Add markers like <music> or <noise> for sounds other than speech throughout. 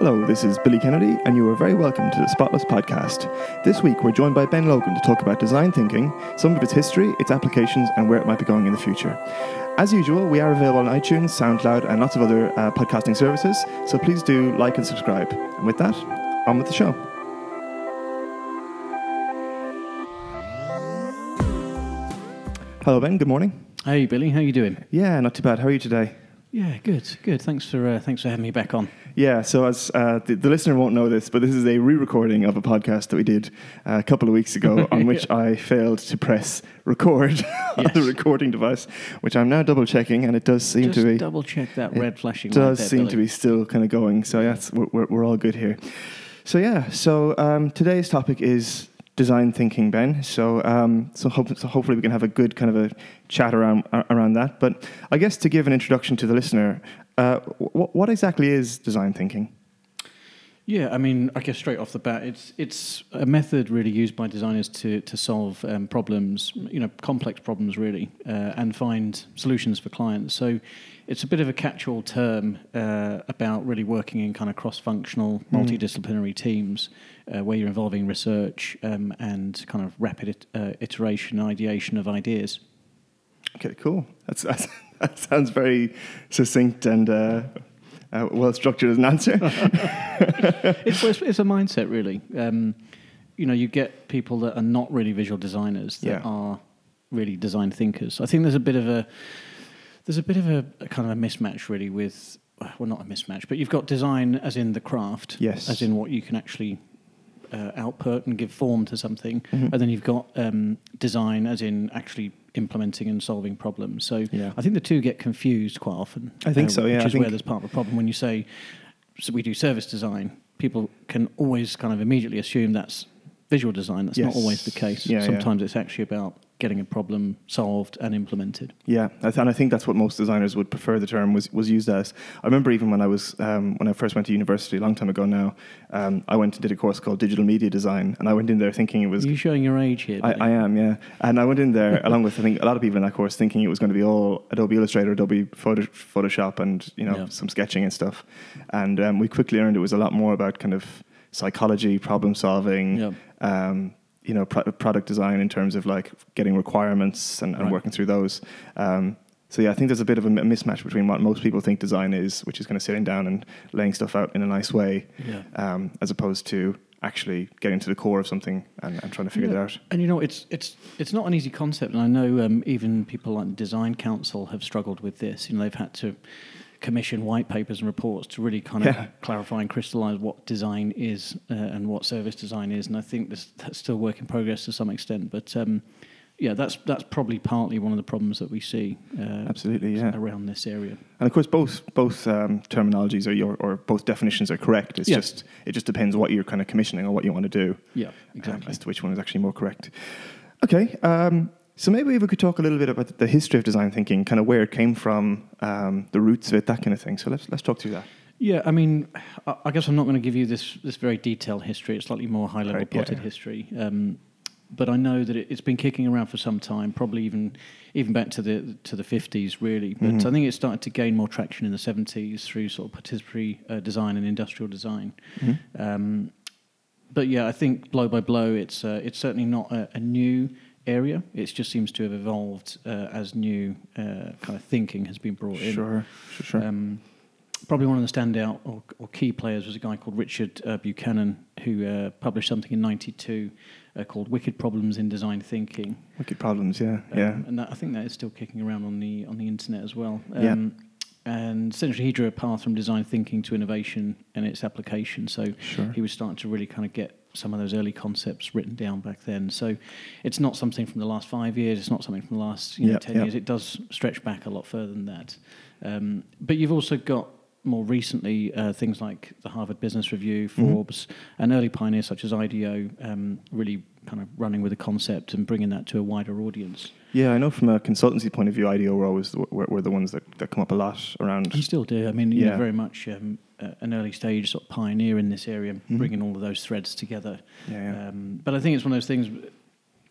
Hello, this is Billy Kennedy, and you are very welcome to the Spotless Podcast. This week, we're joined by Ben Logan to talk about design thinking, some of its history, its applications, and where it might be going in the future. As usual, we are available on iTunes, SoundCloud, and lots of other uh, podcasting services, so please do like and subscribe. And with that, on with the show. Hello, Ben. Good morning. Hey Billy, how are you doing? Yeah, not too bad. How are you today? Yeah, good, good. Thanks for uh, thanks for having me back on. Yeah, so as uh, the, the listener won't know this, but this is a re-recording of a podcast that we did uh, a couple of weeks ago, <laughs> on which I failed to press record <laughs> on the recording device, which I'm now double checking, and it does seem Just to be double check that red flashing. does there, seem Billy. to be still kind of going. So yeah, we're, we're, we're all good here. So yeah, so um, today's topic is design thinking, Ben. So um, so, hope, so hopefully we can have a good kind of a chat around around that. But I guess to give an introduction to the listener, uh, what, what exactly is design thinking? Yeah, I mean, I guess straight off the bat, it's it's a method really used by designers to to solve um, problems, you know, complex problems really, uh, and find solutions for clients. So it's a bit of a catch-all term uh, about really working in kind of cross-functional, multidisciplinary teams uh, where you're involving research um, and kind of rapid it, uh, iteration, ideation of ideas. Okay, cool. That's, that's <laughs> that sounds very succinct and uh, uh, well structured as an answer. <laughs> it's, it's, it's a mindset, really. Um, you know, you get people that are not really visual designers that Yeah. are really design thinkers. I think there's a bit of a there's a bit of a, a kind of a mismatch, really, with well, not a mismatch, but you've got design as in the craft, Yes. as in what you can actually uh, output and give form to something, Mhm. and then you've got um, design as in actually implementing and solving problems. So Yeah. I think the two get confused quite often. I think uh, so, yeah, Which I is where there's part of the problem when you say so we do service design. People can always kind of immediately assume that's visual design. That's not always the case. Yeah, yeah. Sometimes it's actually about getting a problem solved and implemented. Yeah, I th- and I think that's what most designers would prefer the term was, was used as. I remember even when I was um, when I first went to university a long time ago now, um, I went and did a course called digital media design, and I went in there thinking it was. Are you showing your age here? I, I am, yeah, and I went in there <laughs> along with I think a lot of people in that course thinking it was going to be all Adobe Illustrator, Adobe Photo, Photoshop, and you know Yeah. some sketching and stuff, and um, we quickly learned it was a lot more about kind of psychology, problem solving, Yeah. um, you know, pro- product design in terms of like getting requirements and, and Right. working through those. Um, so yeah, I think there's a bit of a mismatch between what most people think design is, which is kind of sitting down and laying stuff out in a nice way, Yeah. um, as opposed to actually getting to the core of something and, and trying to figure Yeah. it out. And you know, it's it's it's not an easy concept, and I know um, even people like the Design Council have struggled with this. You know, they've had to commission white papers and reports to really kind of Yeah. clarify and crystallize what design is uh, and what service design is. And I think this, that's still work in progress to some extent. But um, yeah, that's that's probably partly one of the problems that we see uh, Absolutely, yeah. around this area. And of course, both both um, terminologies are your, or both definitions are correct. It's just it just depends what you're kind of commissioning or what you want to do. Yeah, um, exactly. as to which one is actually more correct. Okay, um, so maybe if we could talk a little bit about the history of design thinking, kind of where it came from, um, the roots of it, that kind of thing. So let's let's talk through that. Yeah, I mean, I guess I'm not going to give you this this very detailed history. It's slightly more high level Right, yeah. potted history. Um, but I know that it, it's been kicking around for some time, probably even even back to the to the 50s, really. But Mhm. I think it started to gain more traction in the 70s through sort of participatory uh, design and industrial design. Um, but yeah, I think blow by blow, it's uh, it's certainly not a, a new area. It just seems to have evolved uh, as new uh, kind of thinking has been brought in. Sure, sure, sure. Um, probably one of the standout or, or key players was a guy called Richard uh, Buchanan, who uh, published something in '92 uh, called "Wicked Problems in Design Thinking." Wicked problems, yeah, Um, yeah. and that, I think that is still kicking around on the on the internet as well. Yeah. And essentially, he drew a path from design thinking to innovation and its application. So Sure. he was starting to really kind of get some of those early concepts written down back then. So it's not something from the last five years. It's not something from the last you know, ten yeah. years. It does stretch back a lot further than that. Um, but you've also got more recently uh, things like the Harvard Business Review, Mm-hmm. Forbes, and early pioneers such as IDEO um, really kind of running with the concept and bringing that to a wider audience. Yeah, I know from a consultancy point of view, IDEO were always the, were, were the ones that, that come up a lot around. You still do. I mean, Yeah. very much um, an early stage sort of pioneer in this area, Mhm. bringing all of those threads together. Yeah, yeah. Um, but I think it's one of those things.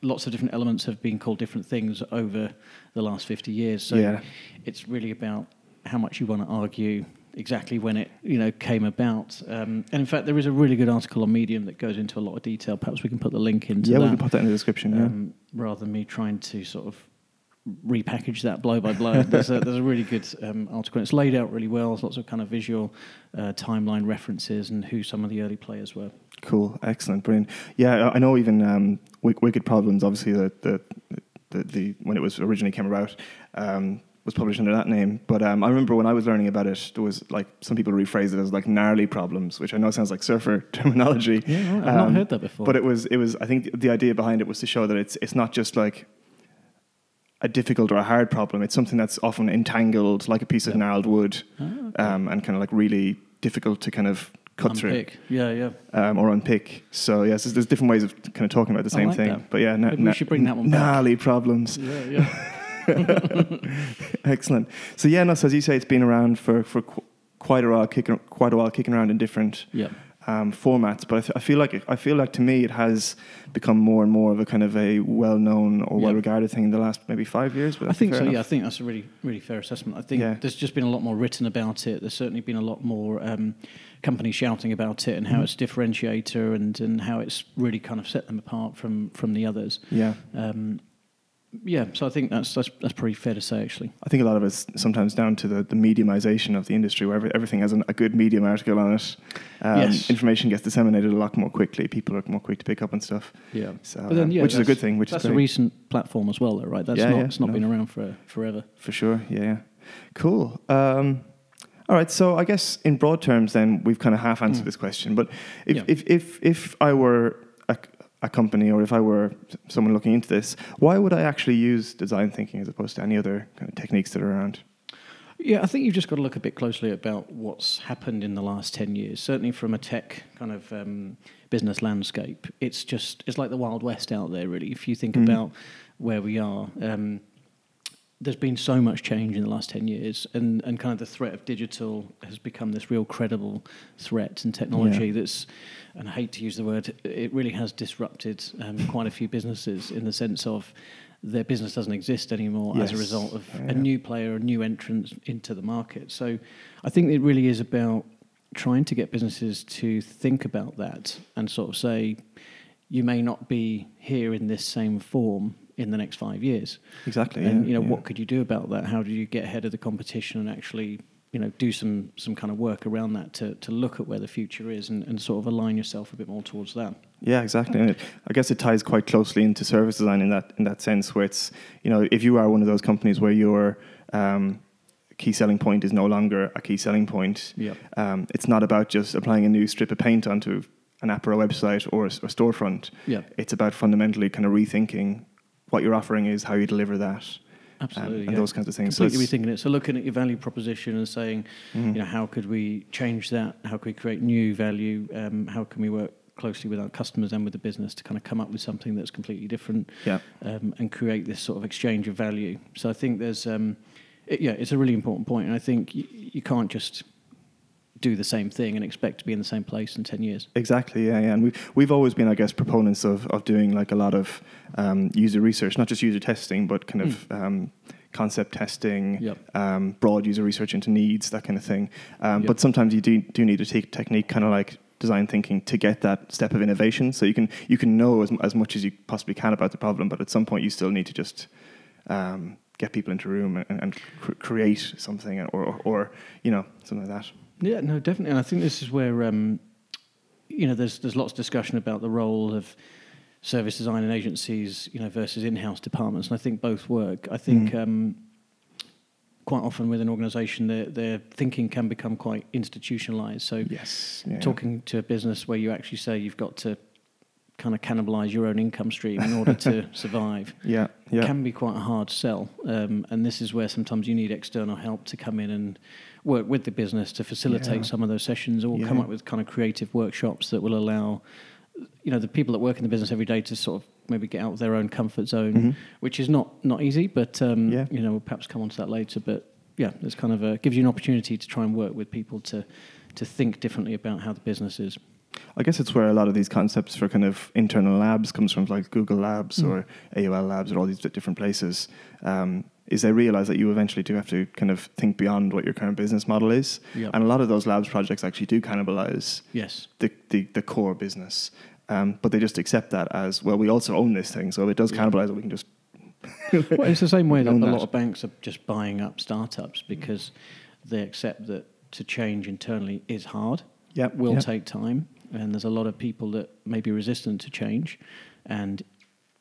Lots of different elements have been called different things over the last fifty years. So Yeah. it's really about how much you want to argue exactly when it you know came about. Um, and in fact, there is a really good article on Medium that goes into a lot of detail. Perhaps we can put the link into yeah, that. we can put that in the description. Yeah. um, rather than me trying to sort of repackage that blow by blow. <laughs> there's, a, there's a really good um, article. It's laid out really well. There's lots of kind of visual uh, timeline references and who some of the early players were. Cool, excellent, brilliant. Yeah, I I know even um, Wicked Problems, obviously the, the the the when it was originally came about. Um, was published under that name, but um, I remember when I was learning about it, there was like some people rephrase it as like gnarly problems, which I know sounds like surfer <laughs> terminology. Yeah, right. I've not Um, heard that before. But it was it was I think the idea behind it was to show that it's it's not just like a difficult or a hard problem. It's something that's often entangled like a piece of Yeah. gnarled wood, Ah, okay. um, and kind of like really difficult to kind of cut through Yeah, yeah. um, or unpick. So yes, there's, there's different ways of kind of talking about the same like thing. that. But yeah, na- we should bring that one back. gnarly problems. Yeah, yeah. <laughs> <laughs> Excellent. So yeah, no. So as you say, it's been around for for qu- quite a while, kicking quite a while, kicking around in different yeah. um, formats. But I, th- I feel like it, I feel like to me it has become more and more of a kind of a well-known or Yeah. well-regarded thing in the last maybe five years. But I think so. Yeah, I think that's a really, really fair assessment. I think Yeah. there's just been a lot more written about it. There's certainly been a lot more um, companies shouting about it and how Mhm. it's a differentiator and, and how it's really kind of set them apart from from the others. Yeah. Um, yeah, so I think that's that's that's pretty fair to say actually. I think a lot of it's sometimes down to the, the mediumization of the industry, where every, everything has an, a good medium article on it. Um, Yes. Information gets disseminated a lot more quickly. People are more quick to pick up on stuff. Yeah. So, But then, um, yeah, which is a good thing. Which that's is a recent platform as well, though, right? That's Yeah, not yeah, it's not no. been around for forever. for sure. Yeah, yeah. Cool. Um, all right. So I guess in broad terms, then we've kind of half answered Mm. this question. But if Yeah. if, if if I were a, company or if I were someone looking into this, why would I actually use design thinking as opposed to any other kind of techniques that are around? Yeah, I think you've just got to look a bit closely about what's happened in the last 10 years. Certainly from a tech kind of um, business landscape, it's just, it's like the Wild West out there, really. If you think Mhm. about where we are, um, there's been so much change in the last 10 years, and, and kind of the threat of digital has become this real credible threat and technology Yeah. that's, and I hate to use the word, it really has disrupted um, quite a few businesses in the sense of their business doesn't exist anymore as a result of Yeah, a new player, a new entrant into the market. So I think it really is about trying to get businesses to think about that and sort of say, you may not be here in this same form in the next five years. Exactly. and yeah, you know, yeah. what could you do about that? How do you get ahead of the competition and actually, you know, do some some kind of work around that to, to look at where the future is and, and sort of align yourself a bit more towards that. Yeah, exactly. And it, I guess it ties quite closely into service design in that in that sense, where it's you know if you are one of those companies where your um, key selling point is no longer a key selling point, Yeah. um, it's not about just applying a new strip of paint onto an app or a website or a storefront. Yeah. It's about fundamentally kind of rethinking what your offering is, how you deliver that, um, Absolutely. and yeah. those kinds of things. So Completely it's- rethinking it. So looking at your value proposition and saying, Mhm. you know, how could we change that? How could we create new value? Um, how can we work closely with our customers and with the business to kind of come up with something that's completely different yeah, um, and create this sort of exchange of value? So I think there's, um, it, yeah, it's a really important point, and I think you, you can't just do the same thing and expect to be in the same place in ten years. Exactly, yeah, yeah. And we've, we've always been, I guess, proponents of, of doing like a lot of um, user research, not just user testing, but kind of um, concept testing, Yep. um, broad user research into needs, that kind of thing. Um, Yep. But sometimes you do, do need to take technique, kind of like design thinking, to get that step of innovation. So you can you can know as, as much as you possibly can about the problem, but at some point you still need to just um, get people into a room and, and cr- create something, or, or, or you know something like that. Yeah, no, definitely. And I think this is where um, you know there's there's lots of discussion about the role of service design and agencies, you know, versus in-house departments, and I think both work. I think Mm. um, quite often with an organisation, their their thinking can become quite institutionalised. So Yes, yeah, talking to a business where you actually say you've got to kind of cannibalise your own income stream in order to <laughs> survive Yeah, yeah. can be quite a hard sell. Um, and this is where sometimes you need external help to come in and work with the business to facilitate Yeah. some of those sessions or come up with kind of creative workshops that will allow you know the people that work in the business every day to sort of maybe get out of their own comfort zone Mhm. which is not not easy but um, Yeah. you know we'll perhaps come on to that later but yeah it's kind of a, gives you an opportunity to try and work with people to to think differently about how the business is I guess it's where a lot of these concepts for kind of internal labs comes from, like Google Labs Mm. or AOL Labs or all these different places. Um, is they realize that you eventually do have to kind of think beyond what your current business model is. Yep. And a lot of those labs projects actually do cannibalize Yes. the, the, the core business. Um, but they just accept that as well. We also own this thing, so if it does cannibalize it, we can just <laughs> Well, it's the same way <laughs> that a lot that. of banks are just buying up startups because they accept that to change internally is hard. Yep, will yep. take time, and there's a lot of people that may be resistant to change, and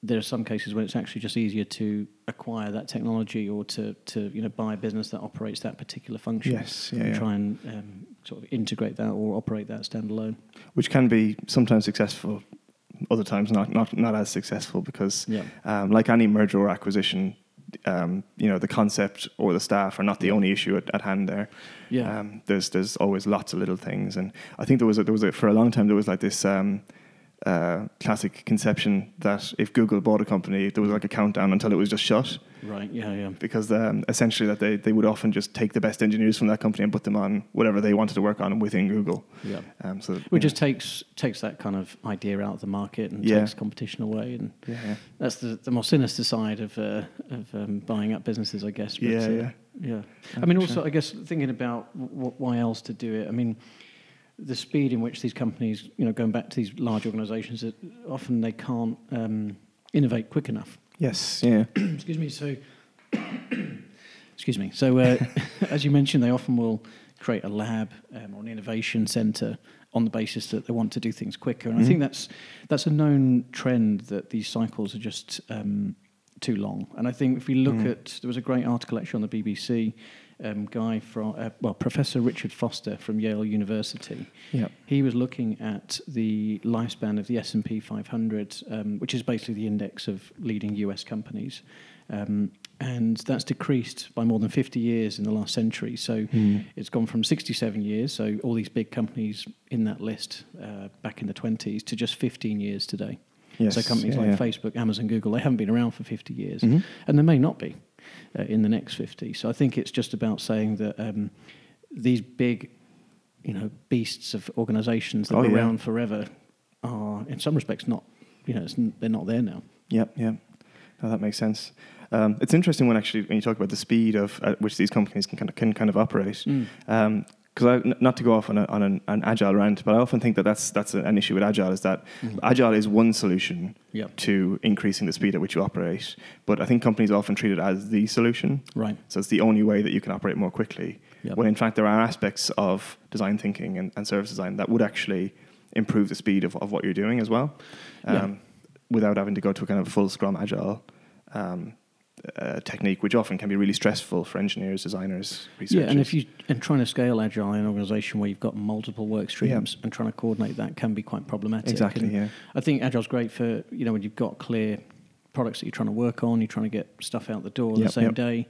there are some cases where it's actually just easier to acquire that technology or to, to you know buy a business that operates that particular function. Yes, yeah, and yeah. try and um, sort of integrate that or operate that standalone. which can be sometimes successful, other times not not not as successful because, Yeah. um, like any merger or acquisition, um, you know the concept or the staff are not the only issue at, at hand there. Yeah. Um, there's there's always lots of little things, and I think there was a, there was a, for a long time there was like this. Uh, classic conception that if Google bought a company, there was like a countdown until it was just shut, Right. Yeah. Yeah. because um, essentially that they, they would often just take the best engineers from that company and put them on whatever they wanted to work on within Google. Yeah. Um, so Which just takes takes that kind of idea out of the market and Yeah. takes competition away, and yeah, yeah. that's the, the more sinister side of uh, of um, buying up businesses, I guess. But, Yeah, uh. Yeah, I mean, also. I guess thinking about w- why else to do it. I mean, the speed in which these companies, you know, going back to these large organisations, that often they can't um, innovate quick enough. Yes, yeah. <clears throat> excuse me. So, <clears throat> excuse me. So, uh, <laughs> as you mentioned, they often will create a lab um, or an innovation centre on the basis that they want to do things quicker. And I think that's that's a known trend that these cycles are just um, too long. And I think if we look at there was a great article actually on the BBC. Um, guy from uh, well, Professor Richard Foster from Yale University. Yeah. He was looking at the lifespan of the S and P 500, um, which is basically the index of leading U.S. companies, um, and that's decreased by more than 50 years in the last century. So Hmm. it's gone from 67 years, so all these big companies in that list uh, back in the 20s, to just 15 years today. Yes, So companies yeah, like yeah. Facebook, Amazon, Google, they haven't been around for 50 years, Mhm. and they may not be uh, in the next 50. So I think it's just about saying that um, these big, you know, beasts of organisations that Oh, were yeah. around forever are, in some respects, not. You know, it's, n- they're not there now. Yep, yep. No, that makes sense. Um, it's interesting when actually when you talk about the speed of at which these companies can kind of can kind of operate. Mm. Because not to go off on, a, on an, an agile rant, but I often think that that's that's an issue with agile is that Mhm. agile is one solution Yep. to increasing the speed at which you operate. But I think companies often treat it as the solution. Right. So it's the only way that you can operate more quickly. Yep. When in fact there are aspects of design thinking and, and service design that would actually improve the speed of, of what you're doing as well, um, Yeah. without having to go to a kind of full Scrum Agile um, uh, technique, which often can be really stressful for engineers, designers, researchers. Yeah, and if you and trying to scale agile in an organisation where you've got multiple work streams and trying to coordinate that can be quite problematic. Exactly, And yeah. I think agile's great for you know when you've got clear products that you're trying to work on, you're trying to get stuff out the door the same yep. day.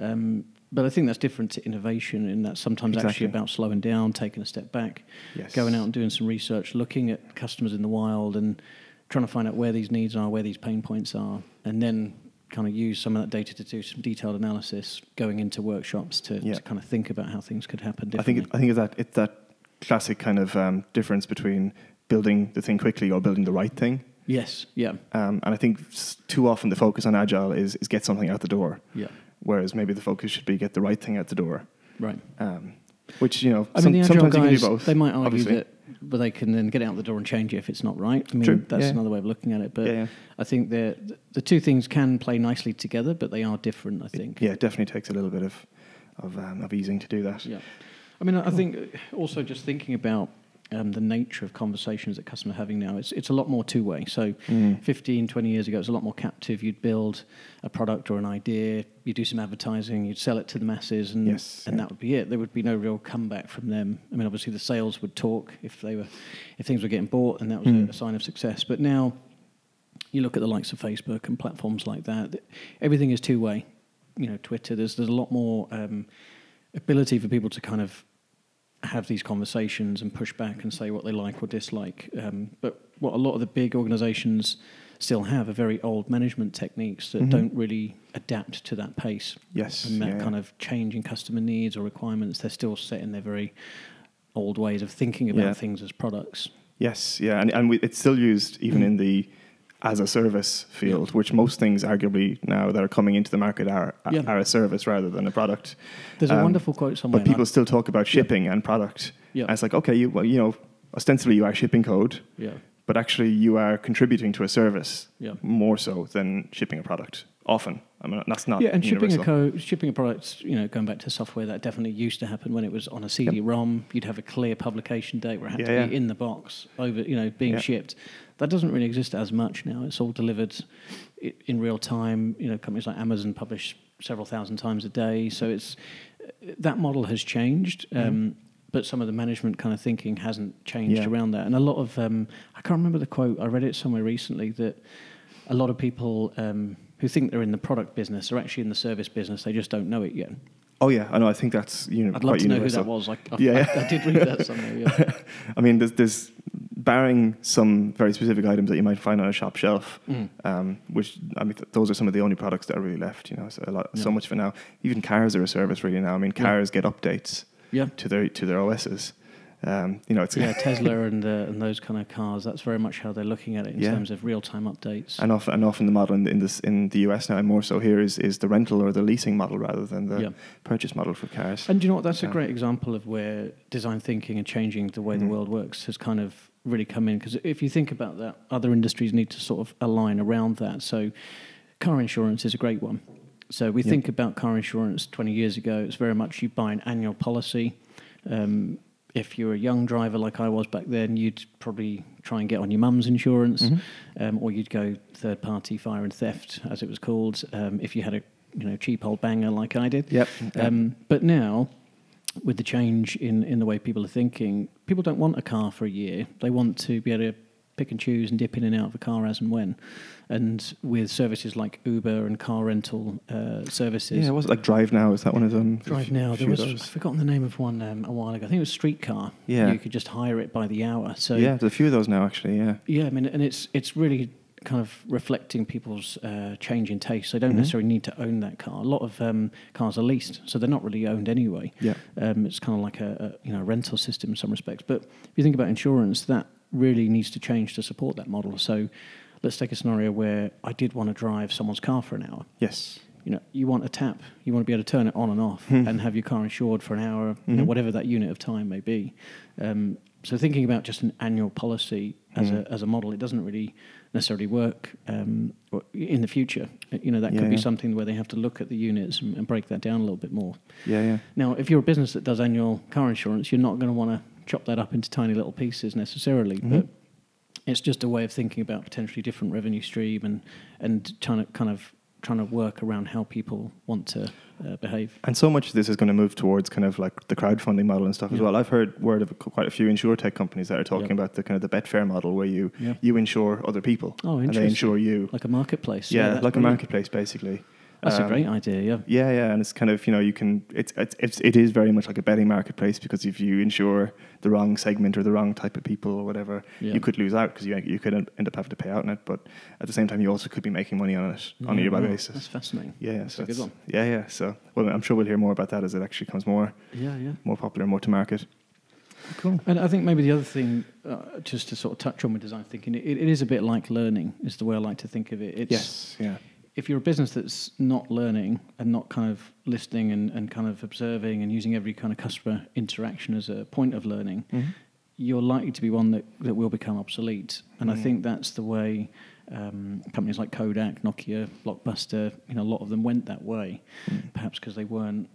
Um, but I think that's different to innovation, in that sometimes actually about slowing down, taking a step back, Yes. going out and doing some research, looking at customers in the wild, and trying to find out where these needs are, where these pain points are, and then kind of use some of that data to do some detailed analysis, going into workshops to, Yeah. to kind of think about how things could happen I think it, I think it's that it's that classic kind of um, difference between building the thing quickly or building the right thing. yes, yeah, Um, and I think too often the focus on agile is, is get something out the door, yeah, whereas maybe the focus should be get the right thing out the door. right. Um, which you know, I some- mean, the agile sometimes you can do both. they might argue obviously. that, but they can then get out the door and change it if it's not right. I mean, True, that's yeah. another way of looking at it. But Yeah, yeah. I think the the two things can play nicely together, but they are different. I think. Yeah, it definitely takes a little bit of of, um, of easing to do that. Yeah. I mean, I think also just thinking about um, the nature of conversations that customers are having now, it's, it's a lot more two way. So, Mm. 15, 20 years ago, it was a lot more captive. You'd build a product or an idea, you'd do some advertising, you'd sell it to the masses, and, Yes, and yeah. that would be it. There would be no real comeback from them. I mean, obviously, the sales would talk if, they were, if things were getting bought, and that was Mm. a, a sign of success. But now, you look at the likes of Facebook and platforms like that, everything is two way. You know, Twitter, there's, there's a lot more um, ability for people to kind of have these conversations and push back and say what they like or dislike. Um, but what a lot of the big organizations still have are very old management techniques that Mhm. don't really adapt to that pace Yes, and that yeah, kind yeah. of change in customer needs or requirements. They're still set in their very old ways of thinking about Yeah. things as products. Yes, yeah, and and we, it's still used even Mm. in the as a service field, which most things arguably now that are coming into the market are Yeah. are a service rather than a product. There's a Um, wonderful quote somewhere. But people still talk about shipping and product. Yeah. And it's like, okay, you well, you know, ostensibly you are shipping code, yeah, but actually you are contributing to a service yeah. more so than shipping a product. Often, I mean, that's not yeah, and shipping a universal. co- shipping a product, you know, going back to software, that definitely used to happen when it was on a CD-ROM. You'd have a clear publication date where it had Yeah, to be yeah. in the box, over, you know, being Yeah. shipped. That doesn't really exist as much now. It's all delivered in real time. You know, companies like Amazon publish several thousand times a day, so it's that model has changed. Mm-hmm. Um, but some of the management kind of thinking hasn't changed Yeah. around that, and a lot of um, I can't remember the quote. I read it somewhere recently that a lot of people um, who think they're in the product business are actually in the service business. They just don't know it yet. Oh yeah, I know. I think that's you know I'd love to know who that was. I, I, Yeah, I. I did read that somewhere. Yeah. <laughs> I mean, there's, there's barring some very specific items that you might find on a shop shelf, Mm. um, which I mean, th- those are some of the only products that are really left. You know, so, a lot, so much for now. Even cars are a service really now. I mean, Yeah. cars get updates yeah. to their to their OSs. Um, you know, it's Yeah, <laughs> Tesla and uh, and those kind of cars. That's very much how they're looking at it in Yeah. terms of real time updates. and often and often the model in, in this in the US now and more so here is is the rental or the leasing model rather than the Yeah. purchase model for cars. And do you know what? That's a great example of where design thinking and changing the way the Mhm. world works has kind of really come in. Because if you think about that, other industries need to sort of align around that. So, car insurance is a great one. So we Yeah. think about car insurance 20 years ago. It's very much you buy an annual policy. Um, if you're a young driver like I was back then, you'd probably try and get on your mum's insurance, Mhm. um, or you'd go third party fire and theft, as it was called, um, if you had a you know cheap old banger like I did. Yep. Um, but now, with the change in, in the way people are thinking, people don't want a car for a year. They want to be able to pick and choose and dip in and out of a car as and when. And with services like Uber and car rental uh, services, yeah, was it like Drive Now? Is that one of them? Drive Now. There was. I've forgotten the name of one um, a while ago. I think it was Streetcar. Yeah. you could just hire it by the hour. So yeah, there's a few of those now actually. Yeah. yeah, I mean, and it's it's really kind of reflecting people's uh, change in taste. They don't Mhm. necessarily need to own that car. A lot of um, cars are leased, so they're not really owned anyway. Yeah. Um, it's kind of like a, a you know rental system in some respects. But if you think about insurance, that really needs to change to support that model. So let's take a scenario where I did want to drive someone's car for an hour. Yes. You know, you want a tap. You want to be able to turn it on and off Hmm. and have your car insured for an hour, you know, Mhm. whatever that unit of time may be. Um, so thinking about just an annual policy as Mhm. a as a model, it doesn't really necessarily work um, in the future. You know, that Yeah, could be yeah. something where they have to look at the units and, and break that down a little bit more. Yeah, yeah. Now, if you're a business that does annual car insurance, you're not going to want to chop that up into tiny little pieces necessarily, Mhm. but it's just a way of thinking about potentially different revenue stream and and trying to kind of trying to work around how people want to uh, behave. And so much of this is going to move towards kind of like the crowdfunding model and stuff as well. I've heard word of quite a few insure tech companies that are talking Yeah. about the kind of the Betfair model where you Yeah. you insure other people Oh, and they insure you. Like a marketplace. yeah, like a marketplace basically. That's a Um, great idea. Yeah. Yeah, yeah, and it's kind of you know you can it's it's, it's it is very much like a betting marketplace because if you insure the wrong segment or the wrong type of people or whatever, Yeah. you could lose out because you you could end up having to pay out on it. But at the same time, you also could be making money on it on a year by basis. That's fascinating. Yeah, yeah, That's so a good one. Yeah, yeah. So well, I'm sure we'll hear more about that as it actually comes more Yeah, yeah. more popular, more to market. Cool. And I think maybe the other thing, uh, just to sort of touch on with design thinking, it, it is a bit like learning, is the way I like to think of it. It's, Yes. Yeah. If you're a business that's not learning and not kind of listening and, and kind of observing and using every kind of customer interaction as a point of learning, Mhm. you're likely to be one that, that will become obsolete. And I Mm. think that's the way um, companies like Kodak, Nokia, Blockbuster, you know, a lot of them went that way, Mm. perhaps because they weren't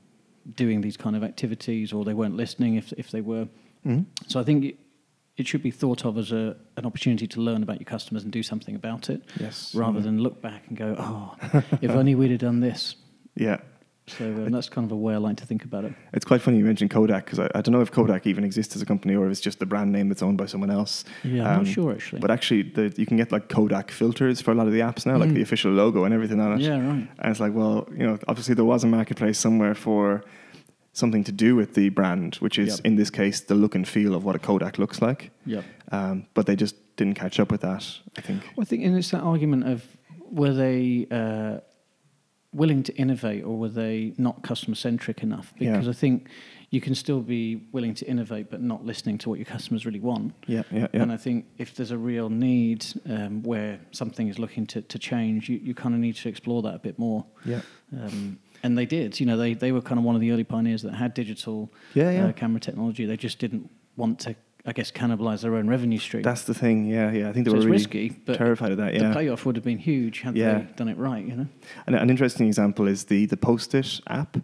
doing these kind of activities or they weren't listening if, if they were. Mhm. So I think it, should be thought of as a, an opportunity to learn about your customers and do something about it, Yes. rather Mm. than look back and go, oh, if only we'd have done this. <laughs> Yeah. So um, that's kind of a way I like to think about it. It's quite funny you mentioned Kodak because I, I don't know if Kodak even exists as a company or if it's just the brand name that's owned by someone else. Yeah, I'm Um, not sure actually. But actually, the, you can get like Kodak filters for a lot of the apps now, like Mm. the official logo and everything on it. yeah, right. And it's like, well, you know, obviously there was a marketplace somewhere for something to do with the brand, which is Yep. in this case the look and feel of what a Kodak looks like. Yeah. Um, but they just didn't catch up with that. I think. Well, I think, and it's that argument of were they uh, willing to innovate or were they not customer centric enough? Yeah. Because I think you can still be willing to innovate, but not listening to what your customers really want. Yeah, yeah, yeah. And I think if there's a real need um, where something is looking to, to change, you, you kind of need to explore that a bit more. yeah. Um, and they did. You know, they, they were kind of one of the early pioneers that had digital Yeah, yeah. Uh, camera technology. They just didn't want to, I guess, cannibalize their own revenue stream. That's the thing. Yeah, yeah. I think they so were really risky, but terrified of that. Yeah, the payoff would have been huge had Yeah. they done it right. You know. And an interesting example is the the Post-it app.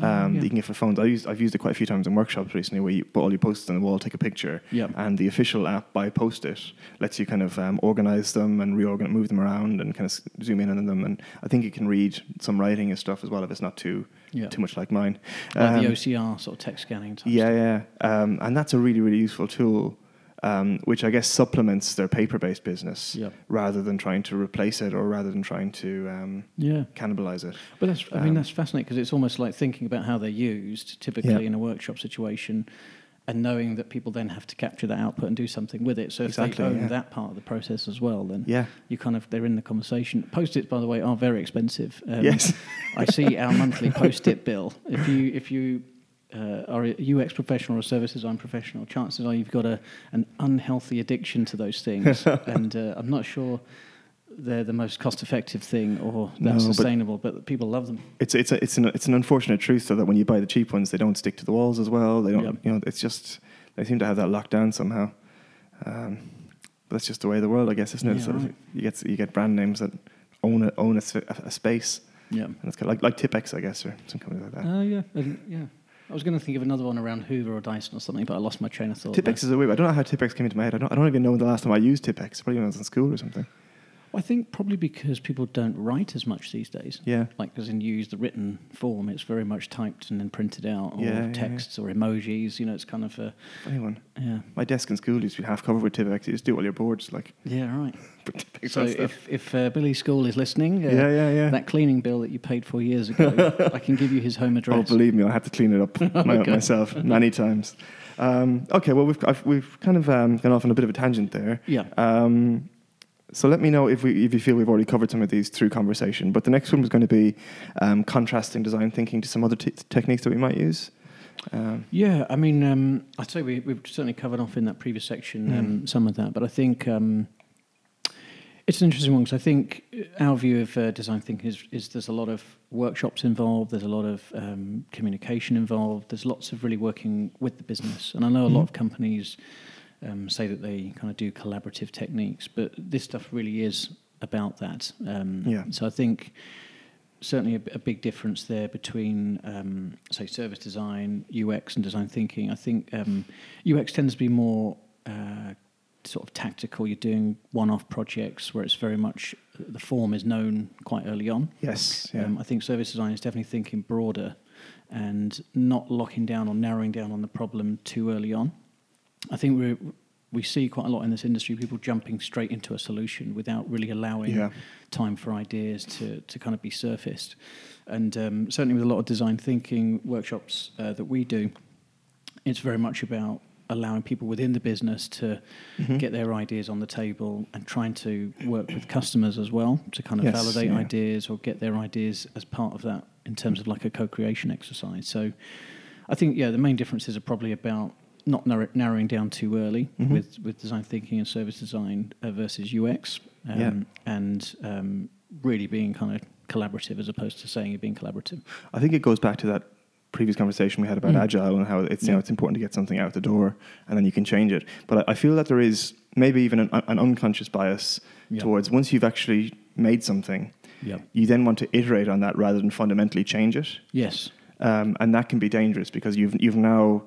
Um, yeah. that you can get for phones. I used, I've used it quite a few times in workshops recently, where you put all your post-its on the wall, take a picture, Yeah. and the official app by Post-it lets you kind of um, organize them and reorganize, move them around, and kind of zoom in on them. And I think you can read some writing and stuff as well if it's not too too much like mine. Like the Um, OCR sort of text scanning. Type Yeah, stuff. yeah, um, and that's a really, really useful tool, um, which I guess supplements their paper-based business Yeah. rather than trying to replace it or rather than trying to um, Yeah. cannibalize it. But that's, I mean, Um, that's fascinating because it's almost like thinking about how they're used typically Yeah. in a workshop situation and knowing that people then have to capture that output and do something with it. So if Exactly, they own yeah. that part of the process as well, then Yeah. you kind of, they're in the conversation. Post-its, by the way, are very expensive. Um, Yes. I see our monthly <laughs> post-it bill. If you, if you, uh, are a UX professional or a service design professional, chances are you've got a, an unhealthy addiction to those things. <laughs> and uh, I'm not sure they're the most cost-effective thing or No, that's but- sustainable, but, people love them. It's it's a, it's an it's an unfortunate truth though that when you buy the cheap ones, they don't stick to the walls as well. They don't, Yeah. you know, it's just they seem to have that locked down somehow. Um, but that's just the way of the world, I guess, isn't it? Yeah, Sort of- right. you get you get brand names that own a, own a, a space, Yeah. and it's kind of like like Tipp-Ex, I guess, or some company like that. Oh yeah, and, yeah. I was going to think of another one around Hoover or Dyson or something, but I lost my train of thought. Tipp-Ex is a weird. I don't know how Tipp-Ex came into my head. I don't, I don't even know when the last time I used Tipp-Ex. Probably when I was in school or something. I think probably because people don't write as much these days. Yeah. Like, as in you use the written form, it's very much typed and then printed out, or Yeah, yeah, yeah. texts or emojis. You know, it's kind of a Funny one. yeah, My desk in school used to be half covered with Tipp-Ex. You just do all your boards like yeah, right. <laughs> So if if uh, Billy School is listening, uh, Yeah, yeah, yeah. that cleaning bill that you paid for years ago, <laughs> I can give you his home address. Oh, believe me, I had to clean it up <laughs> my, myself many times. Um, okay, well, we've I've, we've kind of um, gone off on a bit of a tangent there. yeah, Um, so let me know if we if you feel we've already covered some of these through conversation. But the next one was going to be um, contrasting design thinking to some other t- techniques that we might use. Um, Yeah, I mean, um, I'd say we, we've certainly covered off in that previous section Mm. um, some of that, but I think um, it's an interesting one because I think our view of uh, design thinking is, is there's a lot of workshops involved, there's a lot of um, communication involved, there's lots of really working with the business, and I know a lot Mhm. of companies um, say that they kind of do collaborative techniques, but this stuff really is about that. Um, Yeah. So I think certainly a, a big difference there between, um, say, service design, UX, and design thinking. I think um, UX tends to be more uh, sort of tactical. You're doing one-off projects where it's very much the form is known quite early on. yes. Yeah. Um, I think service design is definitely thinking broader and not locking down or narrowing down on the problem too early on. I think we we see quite a lot in this industry people jumping straight into a solution without really allowing Yeah. time for ideas to, to kind of be surfaced. And um, certainly with a lot of design thinking workshops uh, that we do, it's very much about allowing people within the business to Mhm. get their ideas on the table and trying to work with customers as well to kind of Yes, validate yeah. ideas or get their ideas as part of that in terms of like a co-creation exercise. So I think yeah, the main differences are probably about not narrow, narrowing down too early Mhm. with, with design thinking and service design uh, versus UX, um, Yeah. and um, really being kind of collaborative as opposed to saying you're being collaborative. I think it goes back to that previous conversation we had about Mm. agile and how it's you know it's important to get something out the door and then you can change it. But I, I feel that there is maybe even an, an unconscious bias Yeah. towards once you've actually made something, Yeah. you then want to iterate on that rather than fundamentally change it, Yes. um, and that can be dangerous because you've you've now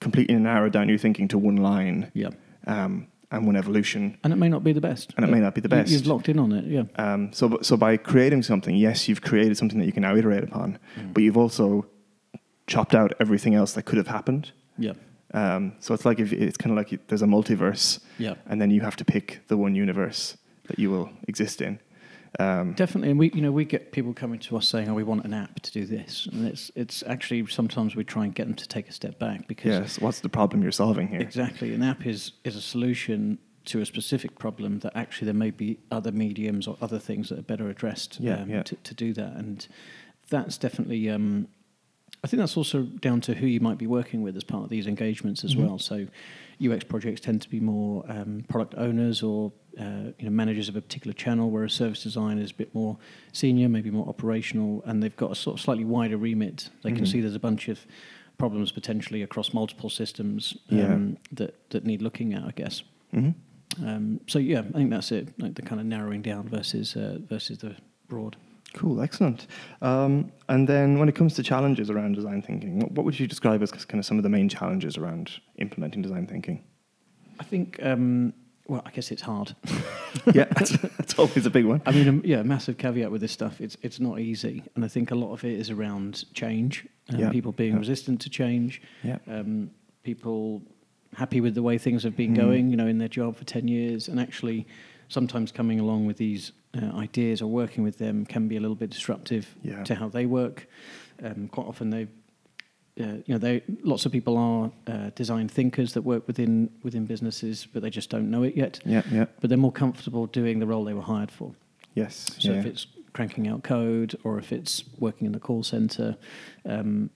completely narrow down your thinking to one line Yeah. um, and one evolution. And it may not be the best. And it may not be the best. You've locked in on it. Yeah. Um, so, so by creating something, yes, you've created something that you can now iterate upon, Mm. but you've also chopped out everything else that could have happened. Yeah. Um, so it's like if it's kind of like there's a multiverse, Yeah. and then you have to pick the one universe that you will exist in. Um, Definitely, and we, you know, we get people coming to us saying, "Oh, we want an app to do this," and it's it's actually sometimes we try and get them to take a step back because yes, what's the problem you're solving here? exactly an app is is a solution to a specific problem that actually there may be other mediums or other things that are better addressed Yeah, um, yeah. To, to do that, and that's definitely um, I think that's also down to who you might be working with as part of these engagements as Mhm. well. So, UX projects tend to be more um, product owners or uh, you know managers of a particular channel, whereas service design is a bit more senior, maybe more operational, and they've got a sort of slightly wider remit. They can Mhm. see there's a bunch of problems potentially across multiple systems Yeah. um, that that need looking at, I guess. hmm Um, so yeah, I think that's it. Like the kind of narrowing down versus uh, versus the broad. Cool, excellent. Um, and then when it comes to challenges around design thinking, what, what would you describe as kind of some of the main challenges around implementing design thinking? I think. Um, well, I guess it's hard. <laughs> yeah, that's, that's always a big one. I mean, um, yeah, massive caveat with this stuff. It's it's not easy, and I think a lot of it is around change, um, Yeah. people being Yeah. resistant to change, Yeah. um, people happy with the way things have been Mm. going, you know, in their job for ten years, and actually sometimes coming along with these uh, ideas or working with them can be a little bit disruptive Yeah. to how they work. Um, quite often, they, uh, you know, they lots of people are uh, design thinkers that work within within businesses, but they just don't know it yet. Yeah, yeah, But they're more comfortable doing the role they were hired for. yes. So yeah. if it's cranking out code or if it's working in the call center, um,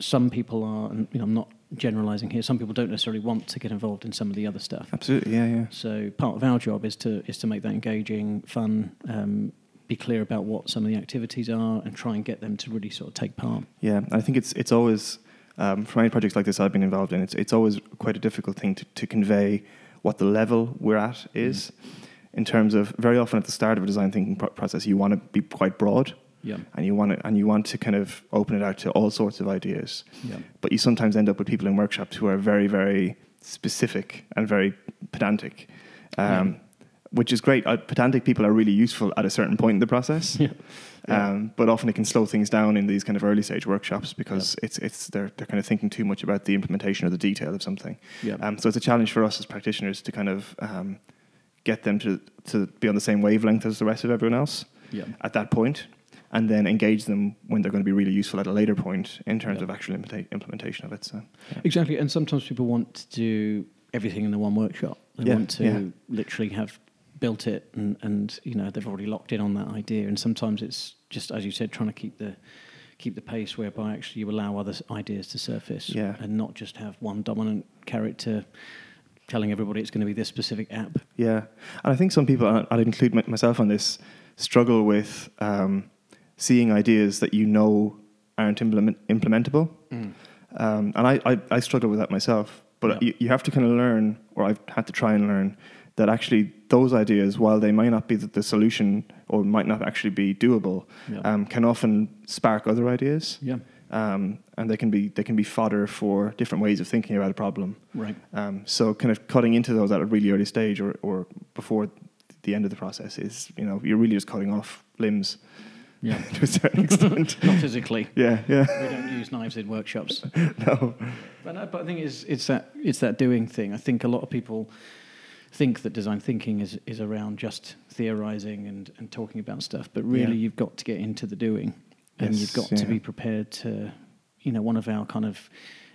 some people are, and you know, I'm not generalizing here. Some people don't necessarily want to get involved in some of the other stuff. Absolutely, yeah, yeah. So part of our job is to is to make that engaging, fun, um, be clear about what some of the activities are, and try and get them to really sort of take part. Yeah, I think it's it's always um, for any projects like this I've been involved in. It's it's always quite a difficult thing to, to convey what the level we're at is. In terms of very often at the start of a design thinking pro- process, you want to be quite broad, Yeah, and you want to and you want to kind of open it out to all sorts of ideas. yeah, But you sometimes end up with people in workshops who are very very specific and very pedantic. Um, Yeah. Which is great. Uh, pedantic people are really useful at a certain point in the process. <laughs> yeah, Yeah. Um, but often it can slow things down in these kind of early stage workshops because it's it's they're they're kind of thinking too much about the implementation or the detail of something. yeah, Um, so it's a challenge for us as practitioners to kind of um, get them to to be on the same wavelength as the rest of everyone else yeah. at that point, and then engage them when they're going to be really useful at a later point in terms Yeah. of actual implementa- implementation of it. So yeah. Exactly, and sometimes people want to do everything in the one workshop. They want to literally have built it, and, and you know they've already locked in on that idea. And sometimes it's just as you said, trying to keep the keep the pace, whereby actually you allow other ideas to surface, Yeah. and not just have one dominant character telling everybody it's going to be this specific app. Yeah, and I think some people, I'd include myself on this, struggle with um, seeing ideas that you know aren't implement- implementable. Um, and I, I, I struggle with that myself. But Yeah. you, you have to kind of learn, or I've had to try and learn, that actually those ideas, while they might not be the, the solution or might not actually be doable, Yeah. um, can often spark other ideas. Yeah, Um, and they can be they can be fodder for different ways of thinking about a problem. right. Um, so kind of cutting into those at a really early stage or, or before the end of the process is, you know, you're really just cutting off limbs Yeah, <laughs> to a certain <laughs> extent. not physically. yeah, yeah, We don't use knives in workshops. <laughs> no. But, no, but I think it's it's that it's that doing thing. I think a lot of people think that design thinking is is around just theorizing and, and talking about stuff, but really Yeah. you've got to get into the doing, and Yes, you've got to be prepared to, you know, one of our kind of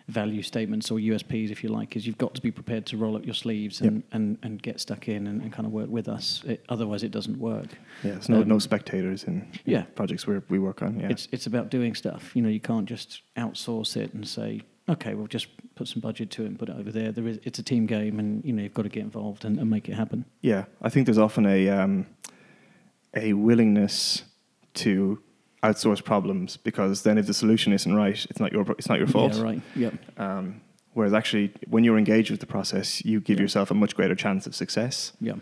value statements or USPs, if you like, is you've got to be prepared to roll up your sleeves Yep. and, and, and get stuck in and, and kind of work with us. It, otherwise, it doesn't work. Yeah, there's no, Um, no spectators in yeah. projects where we work on. Yeah, It's it's about doing stuff. You know, you can't just outsource it and say, okay, we'll just put some budget to it and put it over there. There is it's a team game, and you know you've got to get involved and, and make it happen. yeah. I think there's often a um, a willingness to outsource problems because then if the solution isn't right, it's not your it's not your fault. Yeah, right. Yep. Um, whereas actually, when you're engaged with the process, you give Yeah. yourself a much greater chance of success. Yeah.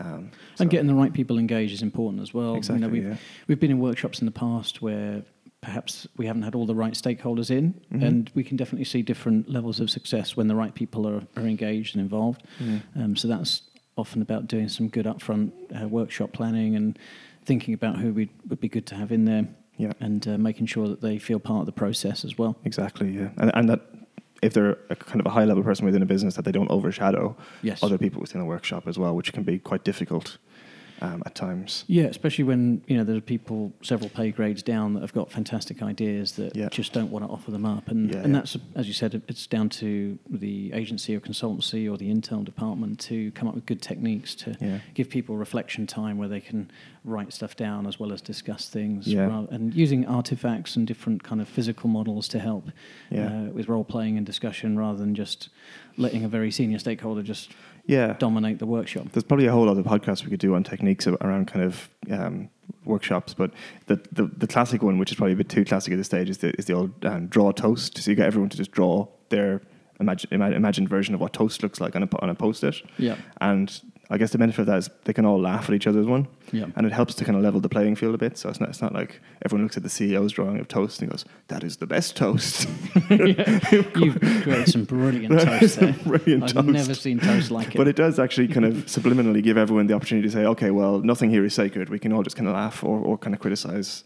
Um, And getting the right people engaged is important as well. exactly. You know, we've yeah. we've been in workshops in the past where perhaps we haven't had all the right stakeholders in, Mhm. and we can definitely see different levels of success when the right people are, are engaged and involved. Mm. Um, so that's often about doing some good upfront uh, workshop planning and thinking about who we would be good to have in there Yeah, and uh, making sure that they feel part of the process as well. exactly. Yeah, and, and that if they're a kind of a high level person within a business, that they don't overshadow Yes. other people within a workshop as well, which can be quite difficult. Um, at times. Yeah, especially when you know there are people several pay grades down that have got fantastic ideas that Yeah. just don't want to offer them up, and Yeah, and yeah. that's as you said, it's down to the agency or consultancy or the internal department to come up with good techniques to give people reflection time where they can write stuff down as well as discuss things, Yeah. rather- and using artifacts and different kind of physical models to help Yeah. uh, with role playing and discussion rather than just letting a very senior stakeholder just Yeah. dominate the workshop. There's probably a whole other podcast we could do on techniques around kind of um, workshops, but the, the the classic one, which is probably a bit too classic at this stage, is the is the old um, draw toast. So you get everyone to just draw their imagine, imagined version of what toast looks like on a on a post-it, Yeah, and I guess the benefit of that is they can all laugh at each other's one, yeah. and it helps to kind of level the playing field a bit. So it's not it's not like everyone looks at the CEO's drawing of toast and goes, "That is the best toast." <laughs> You've created some brilliant <laughs> toast there. Brilliant I've toast. never seen toast like it. But it does actually kind of subliminally give everyone the opportunity to say, okay, well, nothing here is sacred. We can all just kind of laugh or, or kind of criticize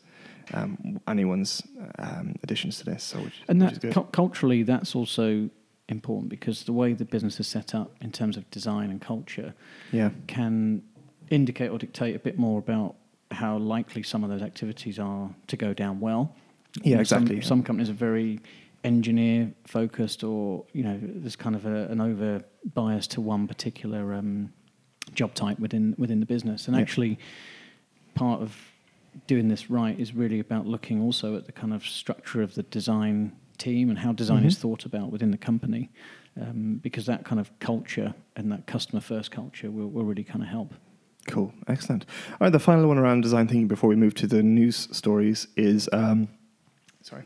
um, anyone's um, additions to this. So, which, and that good. cu- culturally, that's also important because the way the business is set up in terms of design and culture yeah, can indicate or dictate a bit more about how likely some of those activities are to go down well. Yeah, You know, exactly, Some, yeah. some companies are very engineer focused, or you know, there's kind of a, an over bias to one particular um, job type within within the business. And Yeah. actually, part of doing this right is really about looking also at the kind of structure of the design team and how design is Mhm. thought about within the company, um, because that kind of culture and that customer first culture will, will really kind of help. cool, excellent. All right, the final one around design thinking before we move to the news stories is um, sorry.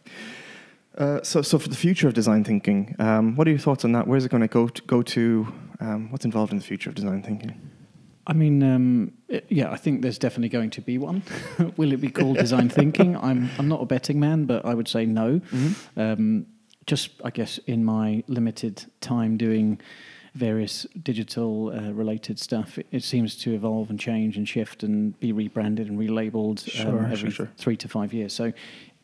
Uh, so, so for the future of design thinking, um, what are your thoughts on that? Where's it going to go to? Go to um, what's involved in the future of design thinking? I mean, um, yeah, I think there's definitely going to be one. <laughs> Will it be called design thinking? <laughs> I'm I'm not a betting man, but I would say no. Um, just I guess in my limited time doing various digital uh, related stuff, it, it seems to evolve and change and shift and be rebranded and relabeled Sure, um, sure, every sure. three to five years. So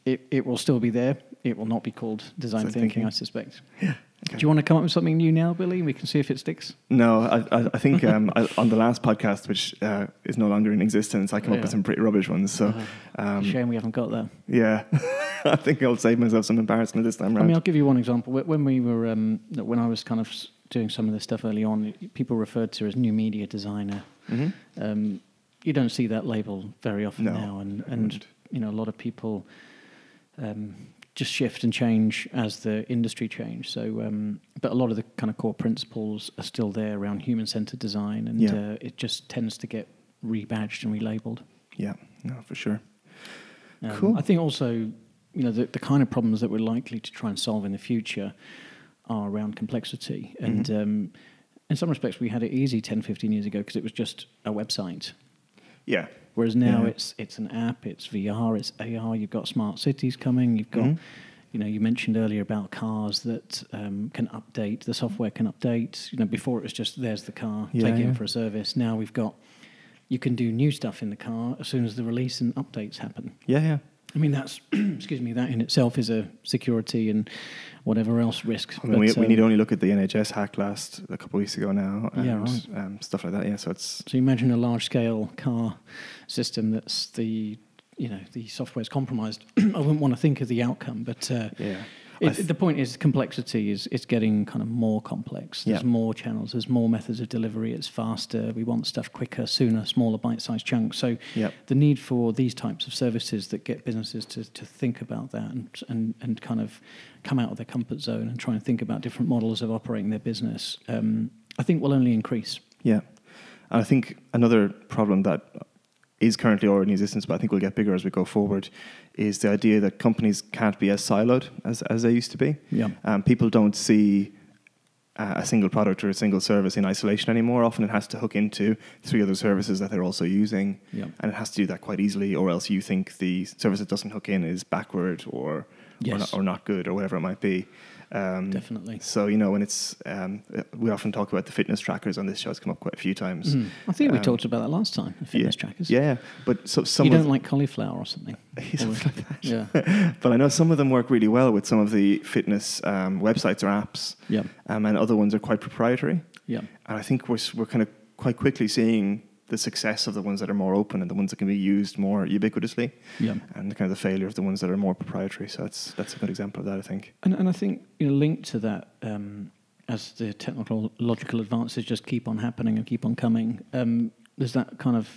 it, it will still be there. It will not be called design thinking, thinking. I suspect. Okay. Do you want to come up with something new now, Billy? We can see if it sticks. No, I, I, I think um, I, on the last podcast, which uh, is no longer in existence, I came up with some pretty rubbish ones. So, um, Shame we haven't got that. yeah, <laughs> I think I'll save myself some embarrassment this time I mean, I'll give you one example. When we were, um, when I was kind of doing some of this stuff early on, people referred to as new media designer. Mhm. Um, you don't see that label very often No, now, and and you know a lot of people um, just shift and change as the industry change. So, um, but a lot of the kind of core principles are still there around human-centered design, and Yeah. uh, it just tends to get rebadged and relabeled. Yeah, no, for sure. Um, Cool. I think also, you know, the, the kind of problems that we're likely to try and solve in the future are around complexity. And Mhm. um, in some respects, we had it easy 10, 15 years ago because it was just a website. Yeah, Whereas now Yeah. it's it's an app, it's VR, it's AR. You've got smart cities coming. You've got, Mhm. you know, you mentioned earlier about cars that um, can update. The software can update. You know, before it was just there's the car, Yeah, take it yeah. in for a service. Now we've got you can do new stuff in the car as soon as the release and updates happen. yeah, yeah. I mean, that's <clears throat> excuse me. That in itself is a security and whatever else risk. I mean, we, But, we um, need only look at the NHS hack last a couple of weeks ago now, and Yeah, right. um, stuff like that. Yeah, so it's So you imagine a large-scale car system that's the you know the software is compromised. <clears throat> I wouldn't want to think of the outcome, but uh, yeah. It, th- the point is complexity is it's getting kind of more complex. There's Yeah. more channels. There's more methods of delivery. It's faster. We want stuff quicker, sooner, smaller, bite-sized chunks. So the need for these types of services that get businesses to, to think about that and, and, and kind of come out of their comfort zone and try and think about different models of operating their business, um, I think will only increase. Yeah. And I think another problem that is currently already in existence, but I think will get bigger as we go forward, is the idea that companies can't be as siloed as, as they used to be. Yeah. Um, people don't see uh, a single product or a single service in isolation anymore. Often it has to hook into three other services that they're also using, Yeah. and it has to do that quite easily, or else you think the service that doesn't hook in is backward or or, not, or not good or whatever it might be. Um, Definitely. So you know, when it's um, we often talk about the fitness trackers on this show. It's come up quite a few times. Mm. I think we Um, talked about that last time. The fitness yeah, trackers. Yeah. But so some you don't like cauliflower or something. <laughs> like that. Yeah. <laughs> But I know some of them work really well with some of the fitness um, websites or apps, Yeah. um, and other ones are quite proprietary. Yeah. And I think we're we're kind of quite quickly seeing the success of the ones that are more open and the ones that can be used more ubiquitously, Yeah. and the kind of the failure of the ones that are more proprietary. So that's that's a good example of that, I think. And, and I think you know, linked to that, um, as the technological advances just keep on happening and keep on coming, um, there's that kind of